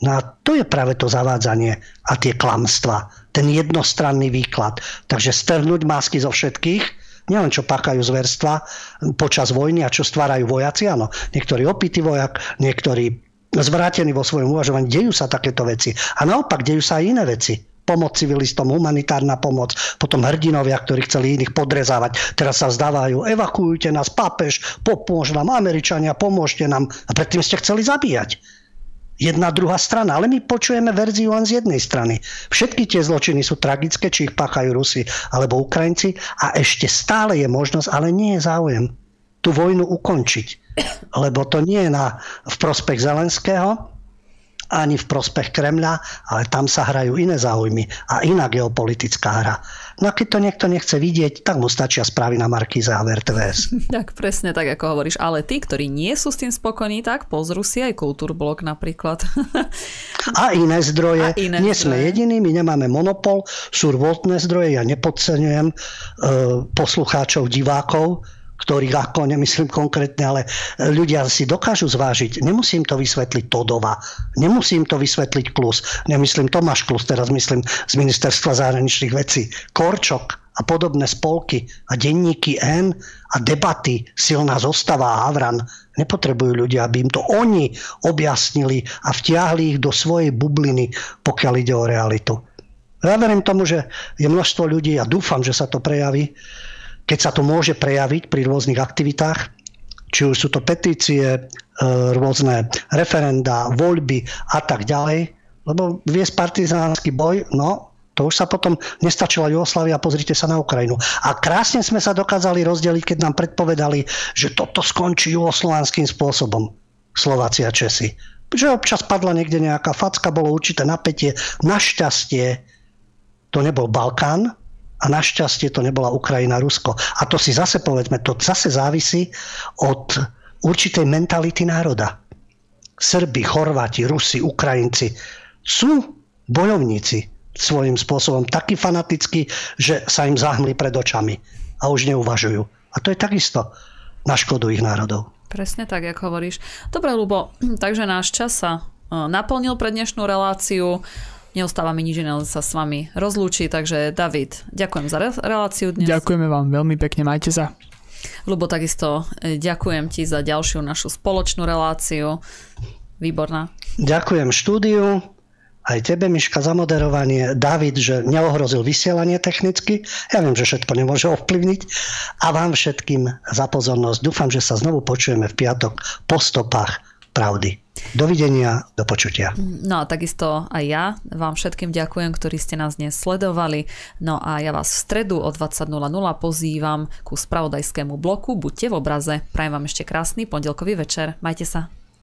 [SPEAKER 4] No a to je práve to zavádzanie a tie klamstva, ten jednostranný výklad. Takže strhnúť masky zo všetkých, nielen čo páchajú zverstva počas vojny a čo stvárajú vojaci, áno, niektorí opitý vojak, niektorí zvrátený vo svojom uvažovaní, dejú sa takéto veci. A naopak, dejú sa aj iné veci pomoc civilistom, humanitárna pomoc, potom hrdinovia, ktorí chceli iných podrezávať, teraz sa vzdávajú, evakuujte nás, pápež, pomôž nám, Američania, pomôžte nám. A predtým ste chceli zabíjať jedna druhá strana. Ale my počujeme verziu len z jednej strany. Všetky tie zločiny sú tragické, či ich páchajú Rusi alebo Ukrajinci a ešte stále je možnosť, ale nie je záujem tú vojnu ukončiť. Lebo to nie je na, v prospech Zelenského, ani v prospech Kremľa, ale tam sa hrajú iné záujmy a iná geopolitická hra. No a keď to niekto nechce vidieť, tak mu stačia správy na Markíze a RTVS.
[SPEAKER 2] Tak presne tak, ako hovoríš. Ale tí, ktorí nie sú s tým spokojní, tak pozrú si aj Kultúrblok napríklad.
[SPEAKER 4] A iné zdroje. A iné nie zdroje. sme jediní, my nemáme monopol, sú rôzne zdroje, ja nepodceňujem e, poslucháčov, divákov, ktorých ako nemyslím konkrétne, ale ľudia si dokážu zvážiť. Nemusím to vysvetliť Todova, nemusím to vysvetliť Klus, nemyslím Tomáš Klus, teraz myslím z ministerstva zahraničných vecí, Korčok a podobné spolky a denníky N a debaty silná zostava a Havran nepotrebujú ľudia, aby im to oni objasnili a vtiahli ich do svojej bubliny, pokiaľ ide o realitu. Ja verím tomu, že je množstvo ľudí a dúfam, že sa to prejaví, keď sa to môže prejaviť pri rôznych aktivitách, či už sú to petície, e, rôzne referenda, voľby a tak ďalej, lebo viesť partizánsky boj, no, to už sa potom nestačila Jugoslavia, pozrite sa na Ukrajinu. A krásne sme sa dokázali rozdeliť, keď nám predpovedali, že toto skončí jugoslovanským spôsobom. Slováci a Česi. Že občas padla niekde nejaká facka, bolo určité napätie. Našťastie to nebol Balkán a našťastie to nebola Ukrajina, Rusko. A to si zase povedzme, to zase závisí od určitej mentality národa. Srbi, Chorváti, Rusi, Ukrajinci sú bojovníci svojím spôsobom takí fanatickí, že sa im zahmli pred očami a už neuvažujú. A to je takisto na škodu ich národov.
[SPEAKER 2] Presne tak, ako hovoríš. Dobre, Lubo, takže náš čas sa e, naplnil pre dnešnú reláciu. Neostáva mi nič iné, sa s vami rozlúči, takže David, ďakujem za reláciu dnes.
[SPEAKER 3] Ďakujeme vám veľmi pekne, majte sa.
[SPEAKER 2] Lubo, takisto e, ďakujem ti za ďalšiu našu spoločnú reláciu. Výborná.
[SPEAKER 4] Ďakujem štúdiu, aj tebe, Miška, za moderovanie. David, že neohrozil vysielanie technicky. Ja viem, že všetko nemôže ovplyvniť. A vám všetkým za pozornosť. Dúfam, že sa znovu počujeme v piatok po stopách pravdy. Dovidenia, do počutia.
[SPEAKER 2] No a takisto aj ja vám všetkým ďakujem, ktorí ste nás dnes sledovali. No a ja vás v stredu o 20.00 pozývam ku spravodajskému bloku. Buďte v obraze. Prajem vám ešte krásny pondelkový večer. Majte sa.